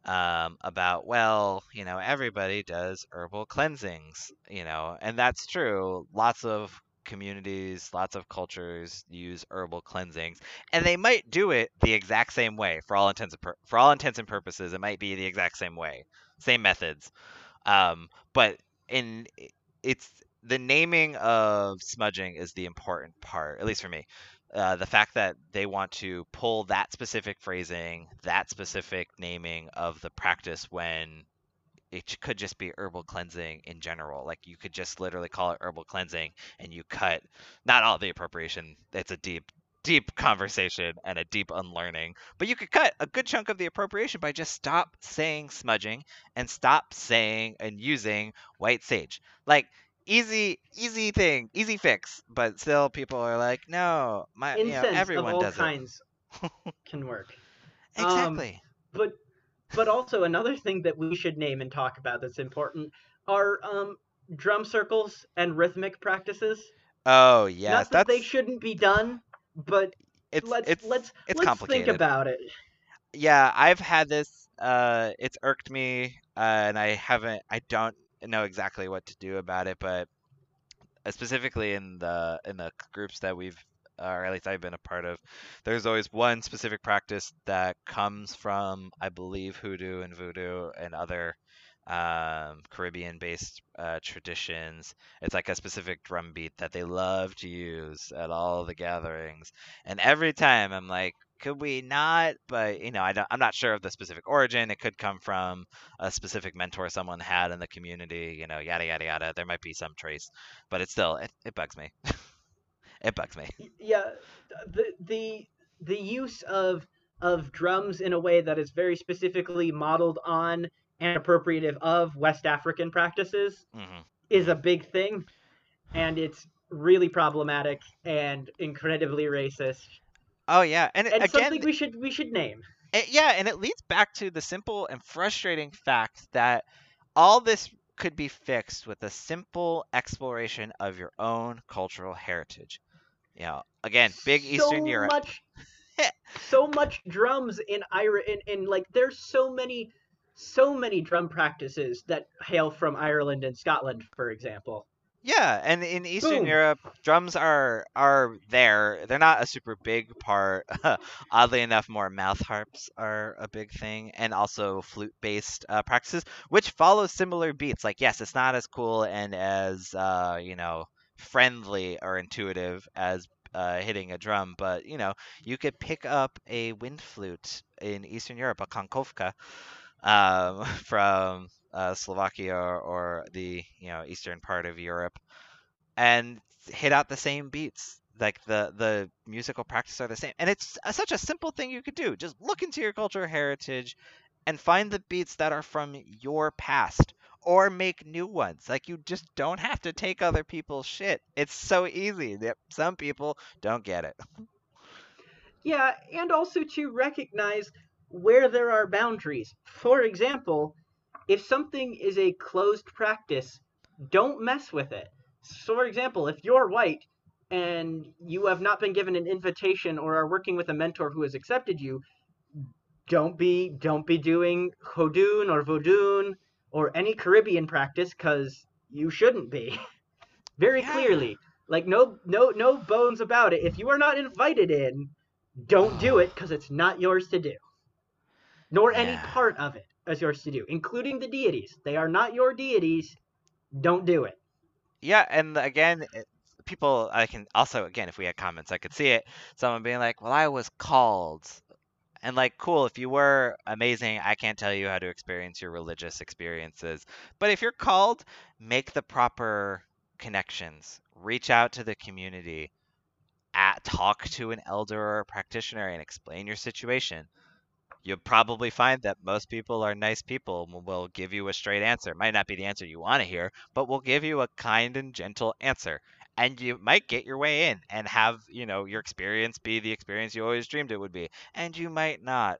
um, about well, you know, everybody does herbal cleansings, you know, and that's true. Lots of communities, lots of cultures use herbal cleansings, and they might do it the exact same way for all intents and for all intents and purposes. It might be the exact same way, same methods, um, but in it's the naming of smudging is the important part, at least for me. Uh, the fact that they want to pull that specific phrasing, that specific naming of the practice when it could just be herbal cleansing in general. Like you could just literally call it herbal cleansing and you cut not all the appropriation. It's a deep, deep conversation and a deep unlearning. But you could cut a good chunk of the appropriation by just stop saying smudging and stop saying and using white sage. Like easy easy thing easy fix but still people are like no my you know Incense of everyone all does kinds can work. it Um, exactly but but also another thing that we should name and talk about that's important are um, drum circles and rhythmic practices. oh yes Not that that's they shouldn't be done, but it's let's it's let's it's let's complicated think about it. yeah i've had this uh it's irked me uh, and i haven't i don't know exactly what to do about it but uh, specifically in the in the groups that we've or at least I've been a part of, there's always one specific practice that comes from, I believe, hoodoo and voodoo and other um, Caribbean-based uh, traditions. It's like a specific drum beat that they love to use at all the gatherings, and every time I'm like, could we not? But you know, I don't, I'm not sure of the specific origin. It could come from a specific mentor someone had in the community. You know, yada yada yada. There might be some trace, but it still it, it bugs me. it bugs me. Yeah, the the the use of of drums in a way that is very specifically modeled on and appropriative of West African practices hmm is a big thing, and it's really problematic and incredibly racist, Oh yeah, and and again, something we should we should name. it, yeah, and it leads back to the simple and frustrating fact that all this could be fixed with a simple exploration of your own cultural heritage. You know, again, big Eastern Europe. Much, so much drums in Ira in, in like there's so many so many drum practices that hail from Ireland and Scotland, for example. Yeah, and in Eastern Boom. Europe, drums are are there. They're not a super big part. Oddly enough, more mouth harps are a big thing, and also flute-based uh, practices, which follow similar beats. Like, yes, it's not as cool and as uh, you know friendly or intuitive as uh, hitting a drum, but you know you could pick up a wind flute in Eastern Europe, a koncovka, um, from uh, Slovakia or, the you know eastern part of Europe, and hit out the same beats. Like the the musical practice are the same, and it's a, such a simple thing you could do. Just look into your cultural heritage, and find the beats that are from your past, or make new ones. Like you just don't have to take other people's shit. It's so easy. That Some people don't get it. Yeah, and also to recognize where there are boundaries. For example, if something is a closed practice, don't mess with it. So, for example, if you're white and you have not been given an invitation or are working with a mentor who has accepted you, don't be don't be doing Hodun or Vodun or any Caribbean practice because you shouldn't be. Very Yeah. clearly, like no no no bones about it. If you are not invited in, don't do it because it's not yours to do. Nor any part of it is yours to do, including the deities. They are not your deities. Don't do it. Yeah, and again, people I can also again if we had comments I could see it. Someone being like, "Well, I was called." And like, cool, if you were amazing, I can't tell you how to experience your religious experiences. But if you're called, make the proper connections. Reach out to the community. At, talk to an elder or practitioner and explain your situation. You'll probably find that most people are nice people and will give you a straight answer. Might not be the answer you want to hear, but will give you a kind and gentle answer. And you might get your way in and have, you know, your experience be the experience you always dreamed it would be. And you might not.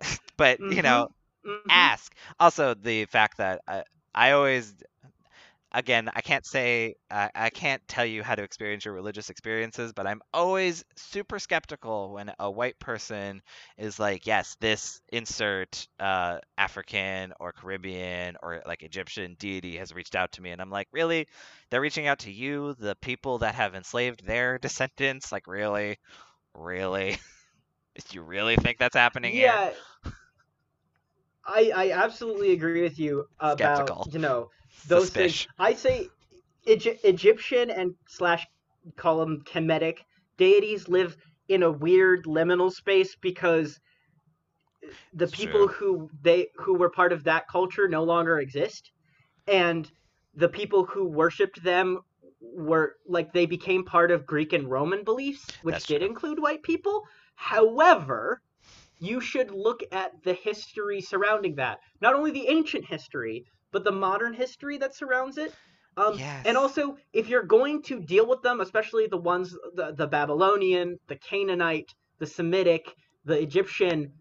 but, you know, Mhm. ask. Also, the fact that I, I always, again, I can't say, I, I can't tell you how to experience your religious experiences, but I'm always super skeptical when a white person is like, yes, this insert uh, African or Caribbean or like Egyptian deity has reached out to me. And I'm like, really? They're reaching out to you, the people that have enslaved their descendants? Like, really? Really? Do you really think that's happening here? I I absolutely agree with you about Skeptical. you know those things. I say Egy- Egyptian and slash call them Kemetic deities live in a weird liminal space because the It's people true. who they who were part of that culture no longer exist, and the people who worshipped them were like they became part of Greek and Roman beliefs, which That's did true. include white people. However, you should look at the history surrounding that. Not only the ancient history, but the modern history that surrounds it. Um, Yes. And also, if you're going to deal with them, especially the ones, the, the Babylonian, the Canaanite, the Semitic, the Egyptian,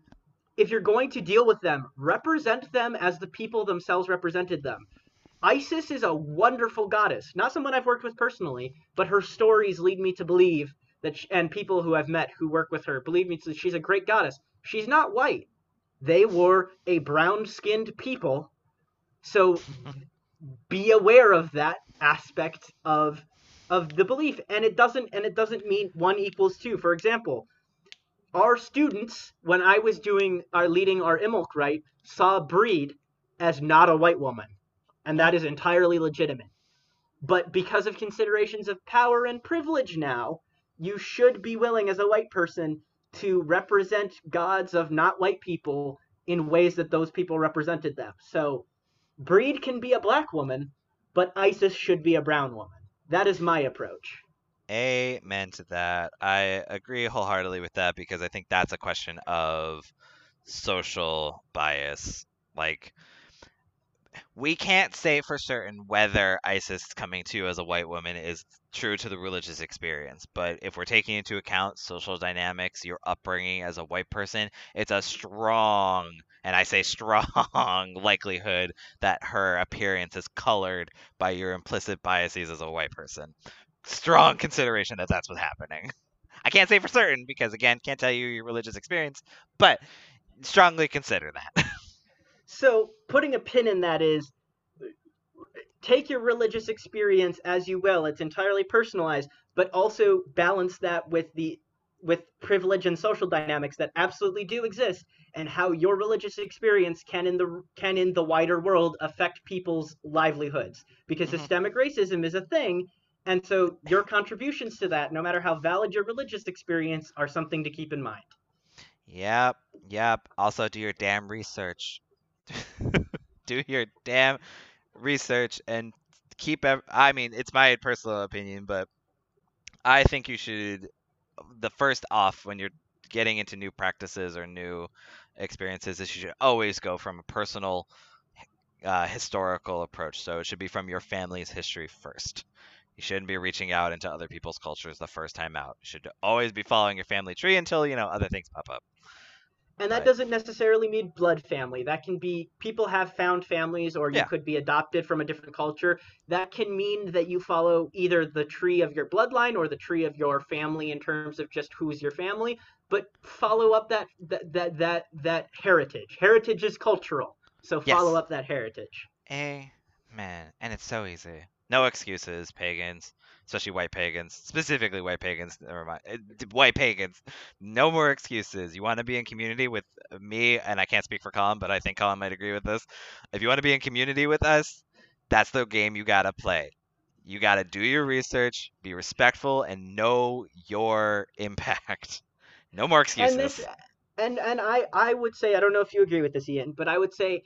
if you're going to deal with them, represent them as the people themselves represented them. Isis is a wonderful goddess, not someone I've worked with personally, but her stories lead me to believe that, sh and people who I've met who work with her believe me that she's a great goddess. She's not white. They were a brown-skinned people, so be aware of that aspect of of the belief, and it doesn't and it doesn't mean one equals two. For example, our students, when I was doing our leading our Imbolc right, saw Bríd as not a white woman, and that is entirely legitimate. But because of considerations of power and privilege now, you should be willing as a white person to represent gods of not white people in ways that those people represented them. So Bríd can be a black woman, but Isis should be a brown woman. That is my approach. Amen to that. I agree wholeheartedly with that because I think that's a question of social bias. Like, we can't say for certain whether Isis coming to you as a white woman is true to the religious experience. But if we're taking into account social dynamics, your upbringing as a white person, it's a strong, and I say strong, likelihood that her appearance is colored by your implicit biases as a white person. Strong consideration that that's what's happening. I can't say for certain because, again, can't tell you your religious experience, but strongly consider that. So putting a pin in that is take your religious experience as you will. It's entirely personalized, but also balance that with the with privilege and social dynamics that absolutely do exist and how your religious experience can in the can in the wider world affect people's livelihoods because Mhm. systemic racism is a thing and so your contributions to that no matter how valid your religious experience are something to keep in mind Yep, yep. Also, do your damn research. do your damn research and keep. Ev- I mean, it's my personal opinion, but I think you should. The first off when you're getting into new practices or new experiences is you should always go from a personal, uh, historical approach. So it should be from your family's history first. You shouldn't be reaching out into other people's cultures the first time out. You should always be following your family tree until you know other things pop up. And that Right. doesn't necessarily mean blood family. That can be people have found families, or you Yeah. could be adopted from a different culture. That can mean that you follow either the tree of your bloodline or the tree of your family in terms of just who's your family. But follow up that that that that, that heritage. Heritage is cultural, so follow Yes. up that heritage. Amen. And it's so easy. No excuses, pagans, especially white pagans, specifically white pagans. Never mind, uh, white pagans. No more excuses. You want to be in community with me, and I can't speak for Collin, but I think Collin might agree with this. If you want to be in community with us, that's the game you gotta play. You gotta do your research, be respectful, and know your impact. No more excuses. And this and and I I would say I don't know if you agree with this Ian, but I would say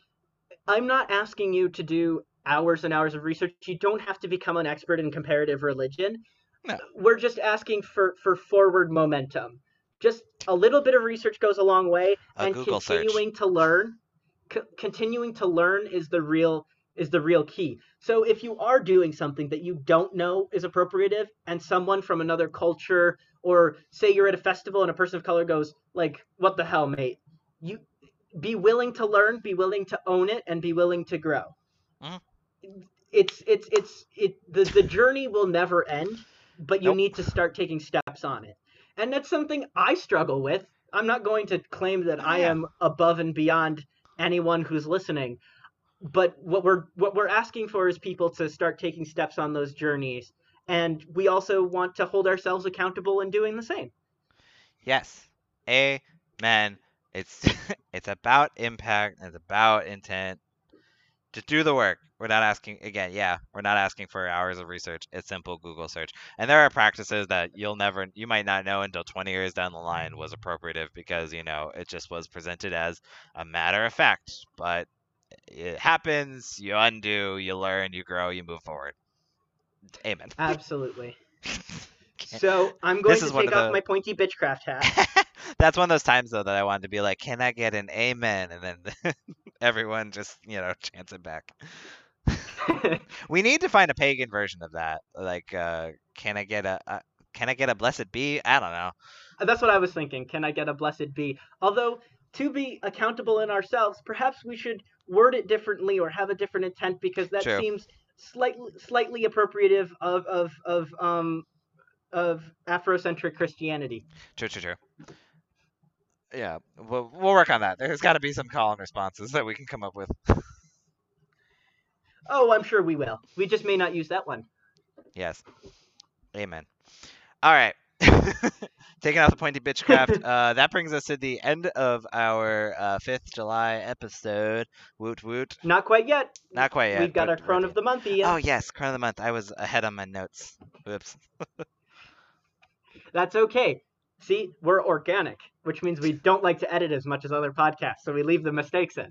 I'm not asking you to do hours and hours of research. You don't have to become an expert in comparative religion. No. We're just asking for for forward momentum. Just a little bit of research goes a long way A and Google search. continuing to learn c- continuing to learn is the real is the real key. So if you are doing something that you don't know is appropriative and someone from another culture or say you're at a festival and a person of color goes like what the hell mate you be willing to learn be willing to own it and be willing to grow Mhm. It's it's it's it the, the journey will never end but you Nope. need to start taking steps on it and that's something i struggle with i'm not going to claim that i am above and beyond anyone who's listening but what we're what we're asking for is people to start taking steps on those journeys and we also want to hold ourselves accountable in doing the same Yes. Amen. It's it's about impact it's about intent. To do the work. We're not asking again, yeah, we're not asking for hours of research. It's simple Google search. And there are practices that you'll never you might not know until 20 years down the line was appropriative because, you know, it just was presented as a matter of fact. But it happens, you undo, you learn, you grow, you move forward. Amen. absolutely so i'm going to take off the- my pointy bitchcraft hat That's one of those times though that I wanted to be like, "Can I get an amen?" And then everyone just you know chants it back. We need to find a pagan version of that. Like, uh, can I get a, a can I get a blessed be? I don't know. That's what I was thinking. Can I get a blessed be? Although, to be accountable in ourselves, perhaps we should word it differently or have a different intent because that True. seems slightly slightly appropriative of of of um of Afrocentric Christianity. True, true, true. Yeah, we'll we'll work on that. There's got to be some call and responses that we can come up with. Oh, I'm sure we will. We just may not use that one. Yes. Amen. All right. Taking out the pointy bitchcraft. uh, that brings us to the end of our uh, fifth July episode. Woot woot. Not quite yet. Not quite yet. We've got our we're of the month, Ian. Oh yes, crown of the month. I was ahead on my notes. Whoops. That's okay. See, we're organic, which means we don't like to edit as much as other podcasts, so we leave the mistakes in.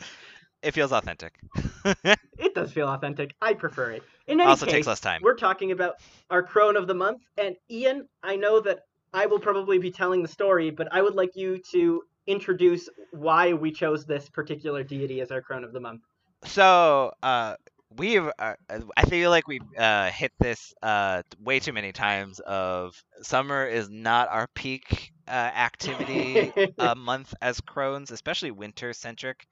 It feels authentic. It does feel authentic. I prefer it. In any also case, takes less time. we're talking about our crone of the month, and Ian, I know that I will probably be telling the story, but I would like you to introduce why we chose this particular deity as our crone of the month. So, uh, we've uh, I feel like we've uh, hit this uh, way too many times. Of summer is not our peak uh, activity uh, month as crones, especially winter centric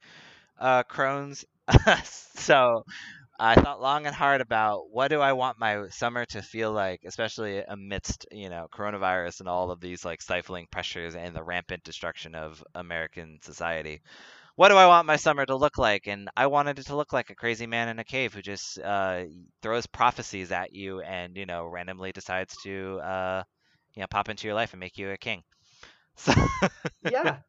uh, crones. so I thought long and hard about what do I want my summer to feel like, especially amidst you know coronavirus and all of these like stifling pressures and the rampant destruction of American society what do I want my summer to look like? And I wanted it to look like a crazy man in a cave who just uh, throws prophecies at you and you know randomly decides to uh, you know pop into your life and make you a king. So yeah.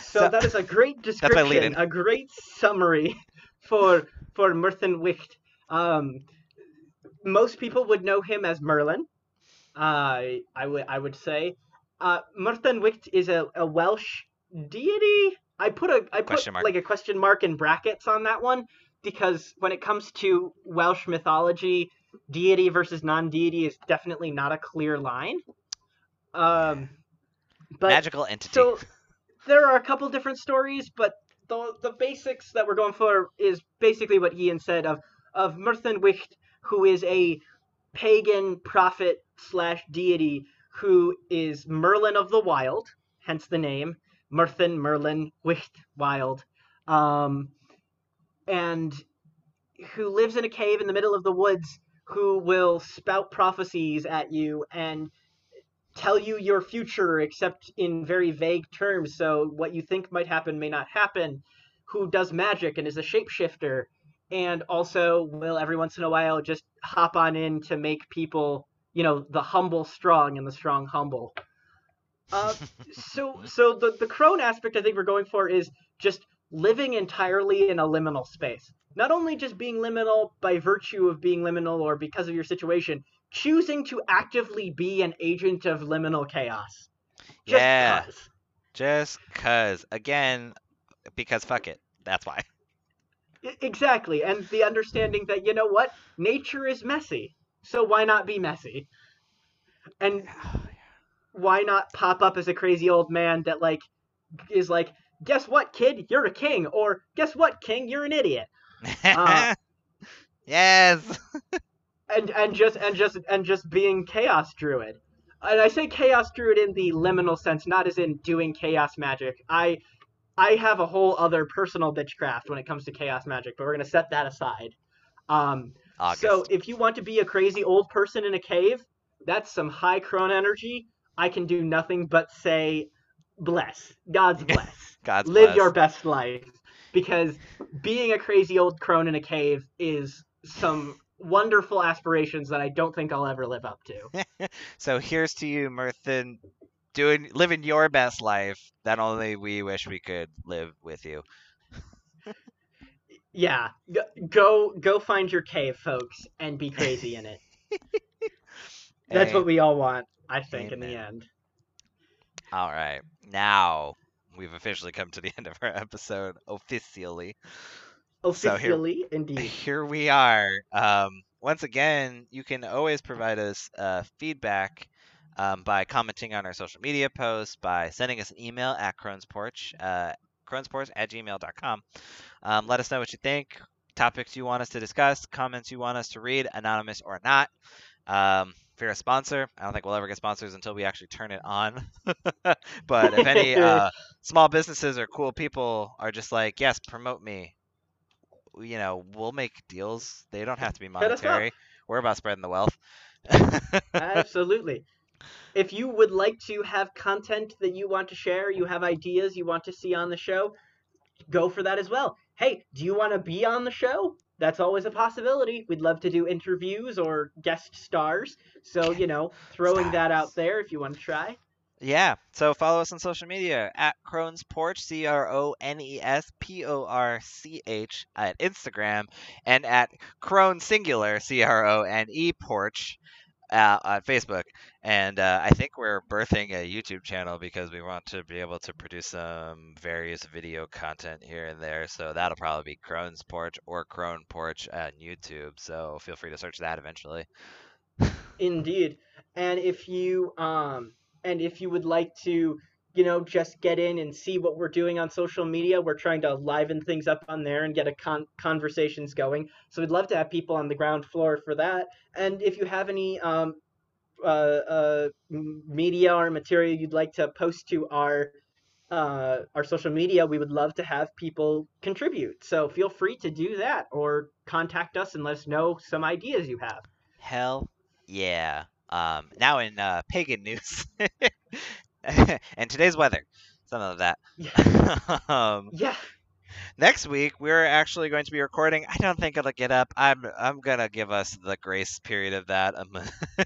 So, So- that is a great description, a great summary for for Myrddin Wyllt. Um, most people would know him as Merlin. Uh, I would I would say. Uh, Myrddin Wyllt is a, a Welsh deity. I put a I put like a question mark in brackets on that one because when it comes to Welsh mythology, deity versus non-deity is definitely not a clear line. Um, but magical entity. so there are a couple different stories, but the the basics that we're going for is basically what Ian said of of Myrddin Wyllt, who is a pagan prophet slash deity who is Merlin of the Wild, hence the name Myrddin Merlin Wyllt Wild, um, and who lives in a cave in the middle of the woods, who will spout prophecies at you and tell you your future except in very vague terms. So what you think might happen may not happen. Who does magic and is a shapeshifter? And also will every once in a while just hop on in to make people you know the humble strong and the strong humble. Uh, so so the the crone aspect i think we're going for is just living entirely in a liminal space. Not only just being liminal by virtue of being liminal or because of your situation choosing to actively be an agent of liminal chaos. Just Yeah. 'cause. Just cause again, because fuck it. That's why. Exactly. And the understanding that you know what? Nature is messy. So why not be messy? And why not pop up as a crazy old man that like is like guess what kid? You're a king. Or guess what king? You're an idiot. Uh, yes. and and just and just and just being chaos druid. And i say chaos druid in the liminal sense not as in doing chaos magic. I i have a whole other personal bitchcraft when it comes to chaos magic but we're going to set that aside. Um so if you want to be a crazy old person in a cave that's some high crone energy. I can do nothing but say bless. God's bless. God's live bless. your best life. Because being a crazy old crone in a cave is some wonderful aspirations that I don't think I'll ever live up to. So here's to you, Myrddin, doing living your best life that only we wish we could live with you. Yeah, go go find your cave, folks, and be crazy in it. That's what we all want, I think, in the end. All right. Now we've officially come to the end of our episode officially. So here- indeed. Here we are. Um, once again, you can always provide us uh, feedback um, by commenting on our social media posts, by sending us an email at Crone's Porch, uh, at gmail.com. Um, let us know what you think, topics you want us to discuss, comments you want us to read, anonymous or not. Um, if you're a sponsor, I don't think we'll ever get sponsors until we actually turn it on. but if any uh, small businesses or cool people are just like, yes, promote me, you know, we'll make deals. They don't have to be Hit us up. monetary. We're about spreading the wealth. Absolutely. If you would like to have content that you want to share, you have ideas you want to see on the show, go for that as well. Hey, do you want to be on the show? That's always a possibility. We'd love to do interviews or guest stars. So, you know, throwing that out there if you want to try. Yeah. So follow us on social media at Crone's Porch, C R O N E S P O R C H at Instagram, and at Crone Singular, C R O N E Porch uh, on Facebook. And uh, I think we're birthing a YouTube channel because we want to be able to produce some various video content here and there. So that'll probably be Crone's Porch or Crone Porch on YouTube. So feel free to search that eventually. Indeed. And if you um and if you would like to you know, just get in and see what we're doing on social media. We're trying to liven things up on there and get a con- conversations going. So we'd love to have people on the ground floor for that. And if you have any um, uh, uh, media or material you'd like to post to our uh, our social media, we would love to have people contribute. So feel free to do that or contact us and let us know some ideas you have. Hell yeah. Um, now in uh, pagan news and today's weather, some of that. Yeah. um, yeah. Next week we're actually going to be recording. I don't think it'll get up. I'm I'm gonna give us the grace period of that. I'm,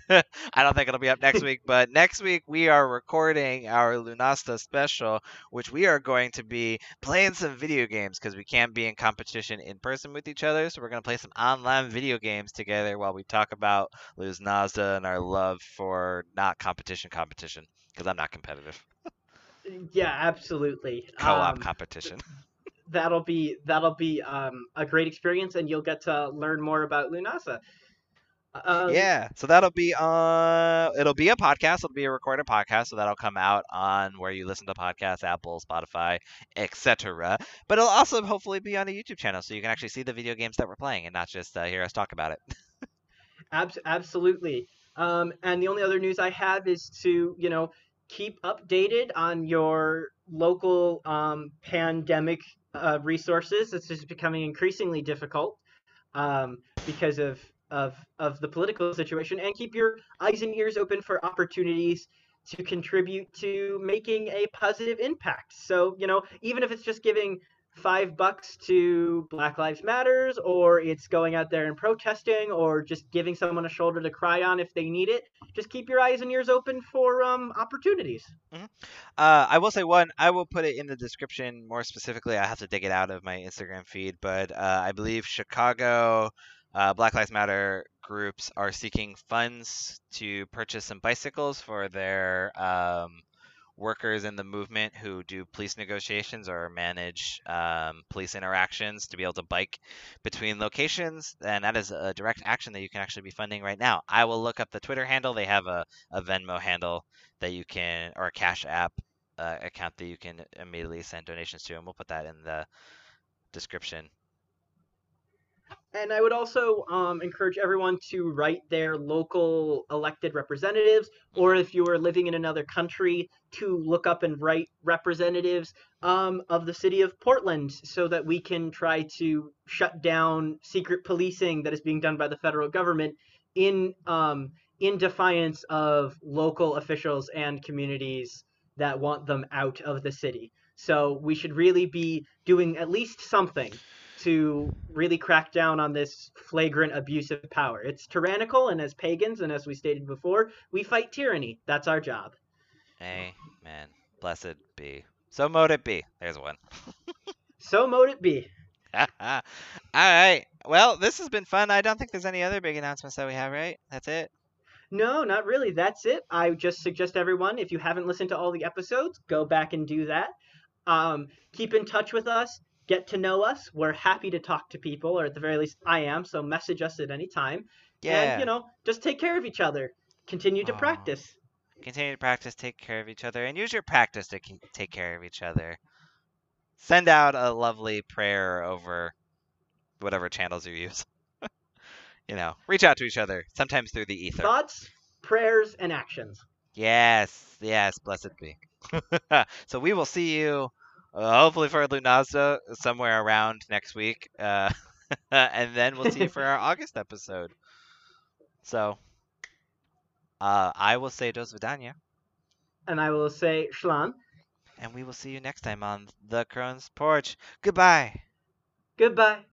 I don't think it'll be up next week, but next week we are recording our Lughnasadh special, which we are going to be playing some video games because we can't be in competition in person with each other. So we're gonna play some online video games together while we talk about Lughnasadh and our love for not competition competition because I'm not competitive. Yeah, absolutely. Co-op Um, competition. That'll be that'll be um, a great experience, and you'll get to learn more about Lughnasadh. Um, yeah, so that'll be it'll be a podcast, it'll be a recorded podcast, so that'll come out on where you listen to podcasts, Apple, Spotify, etc. But it'll also hopefully be on a YouTube channel so you can actually see the video games that we're playing and not just uh, hear us talk about it. Abs- absolutely. Um, and the only other news I have is to, you know, keep updated on your local um, pandemic uh, resources. It's just becoming increasingly difficult um, because of, of of the political situation, and keep your eyes and ears open for opportunities to contribute to making a positive impact. So, you know, even if it's just giving five bucks to Black Lives Matters, or it's going out there and protesting, or just giving someone a shoulder to cry on if they need it. Just keep your eyes and ears open for um, opportunities. Uh, I will say one. I will put it in the description more specifically. I have to dig it out of my Instagram feed, but uh, I believe Chicago uh, Black Lives Matter groups are seeking funds to purchase some bicycles for their um, workers in the movement who do police negotiations or manage um, police interactions to be able to bike between locations. And that is a direct action that you can actually be funding right now. I will look up the Twitter handle. They have a, a Venmo handle that you can, or a Cash App uh, account that you can immediately send donations to, and we'll put that in the description. And I would also um, encourage everyone to write their local elected representatives, or if you are living in another country, to look up and write representatives um, of the city of Portland so that we can try to shut down secret policing that is being done by the federal government in um, in defiance of local officials and communities that want them out of the city. So we should really be doing at least something to really crack down on this flagrant abuse of power. It's tyrannical, and as pagans, and as we stated before, we fight tyranny. That's our job. Amen. Blessed be. So mote it be. There's one. So mote it be. All right. Well, this has been fun. I don't think there's any other big announcements that we have, right? That's it. No, not really. That's it. I just suggest everyone, if you haven't listened to all the episodes, go back and do that. Um, keep in touch with us. Get to know us. We're happy to talk to people, or at the very least, I am. So message us at any time. Yeah. And, you know, just take care of each other. Continue to practice. Continue to practice, take care of each other, and use your practice to take care of each other. Send out a lovely prayer over whatever channels you use. you know, reach out to each other, sometimes through the ether. Thoughts, prayers, and actions. Yes, yes, blessed be. so we will see you, hopefully for Lughnasadh, somewhere around next week, uh, and then we'll see you for our August episode. So, uh, I will say Dos Vidania, And I will say, Shlan, and we will see you next time on The Crone's Porch. Goodbye. goodbye.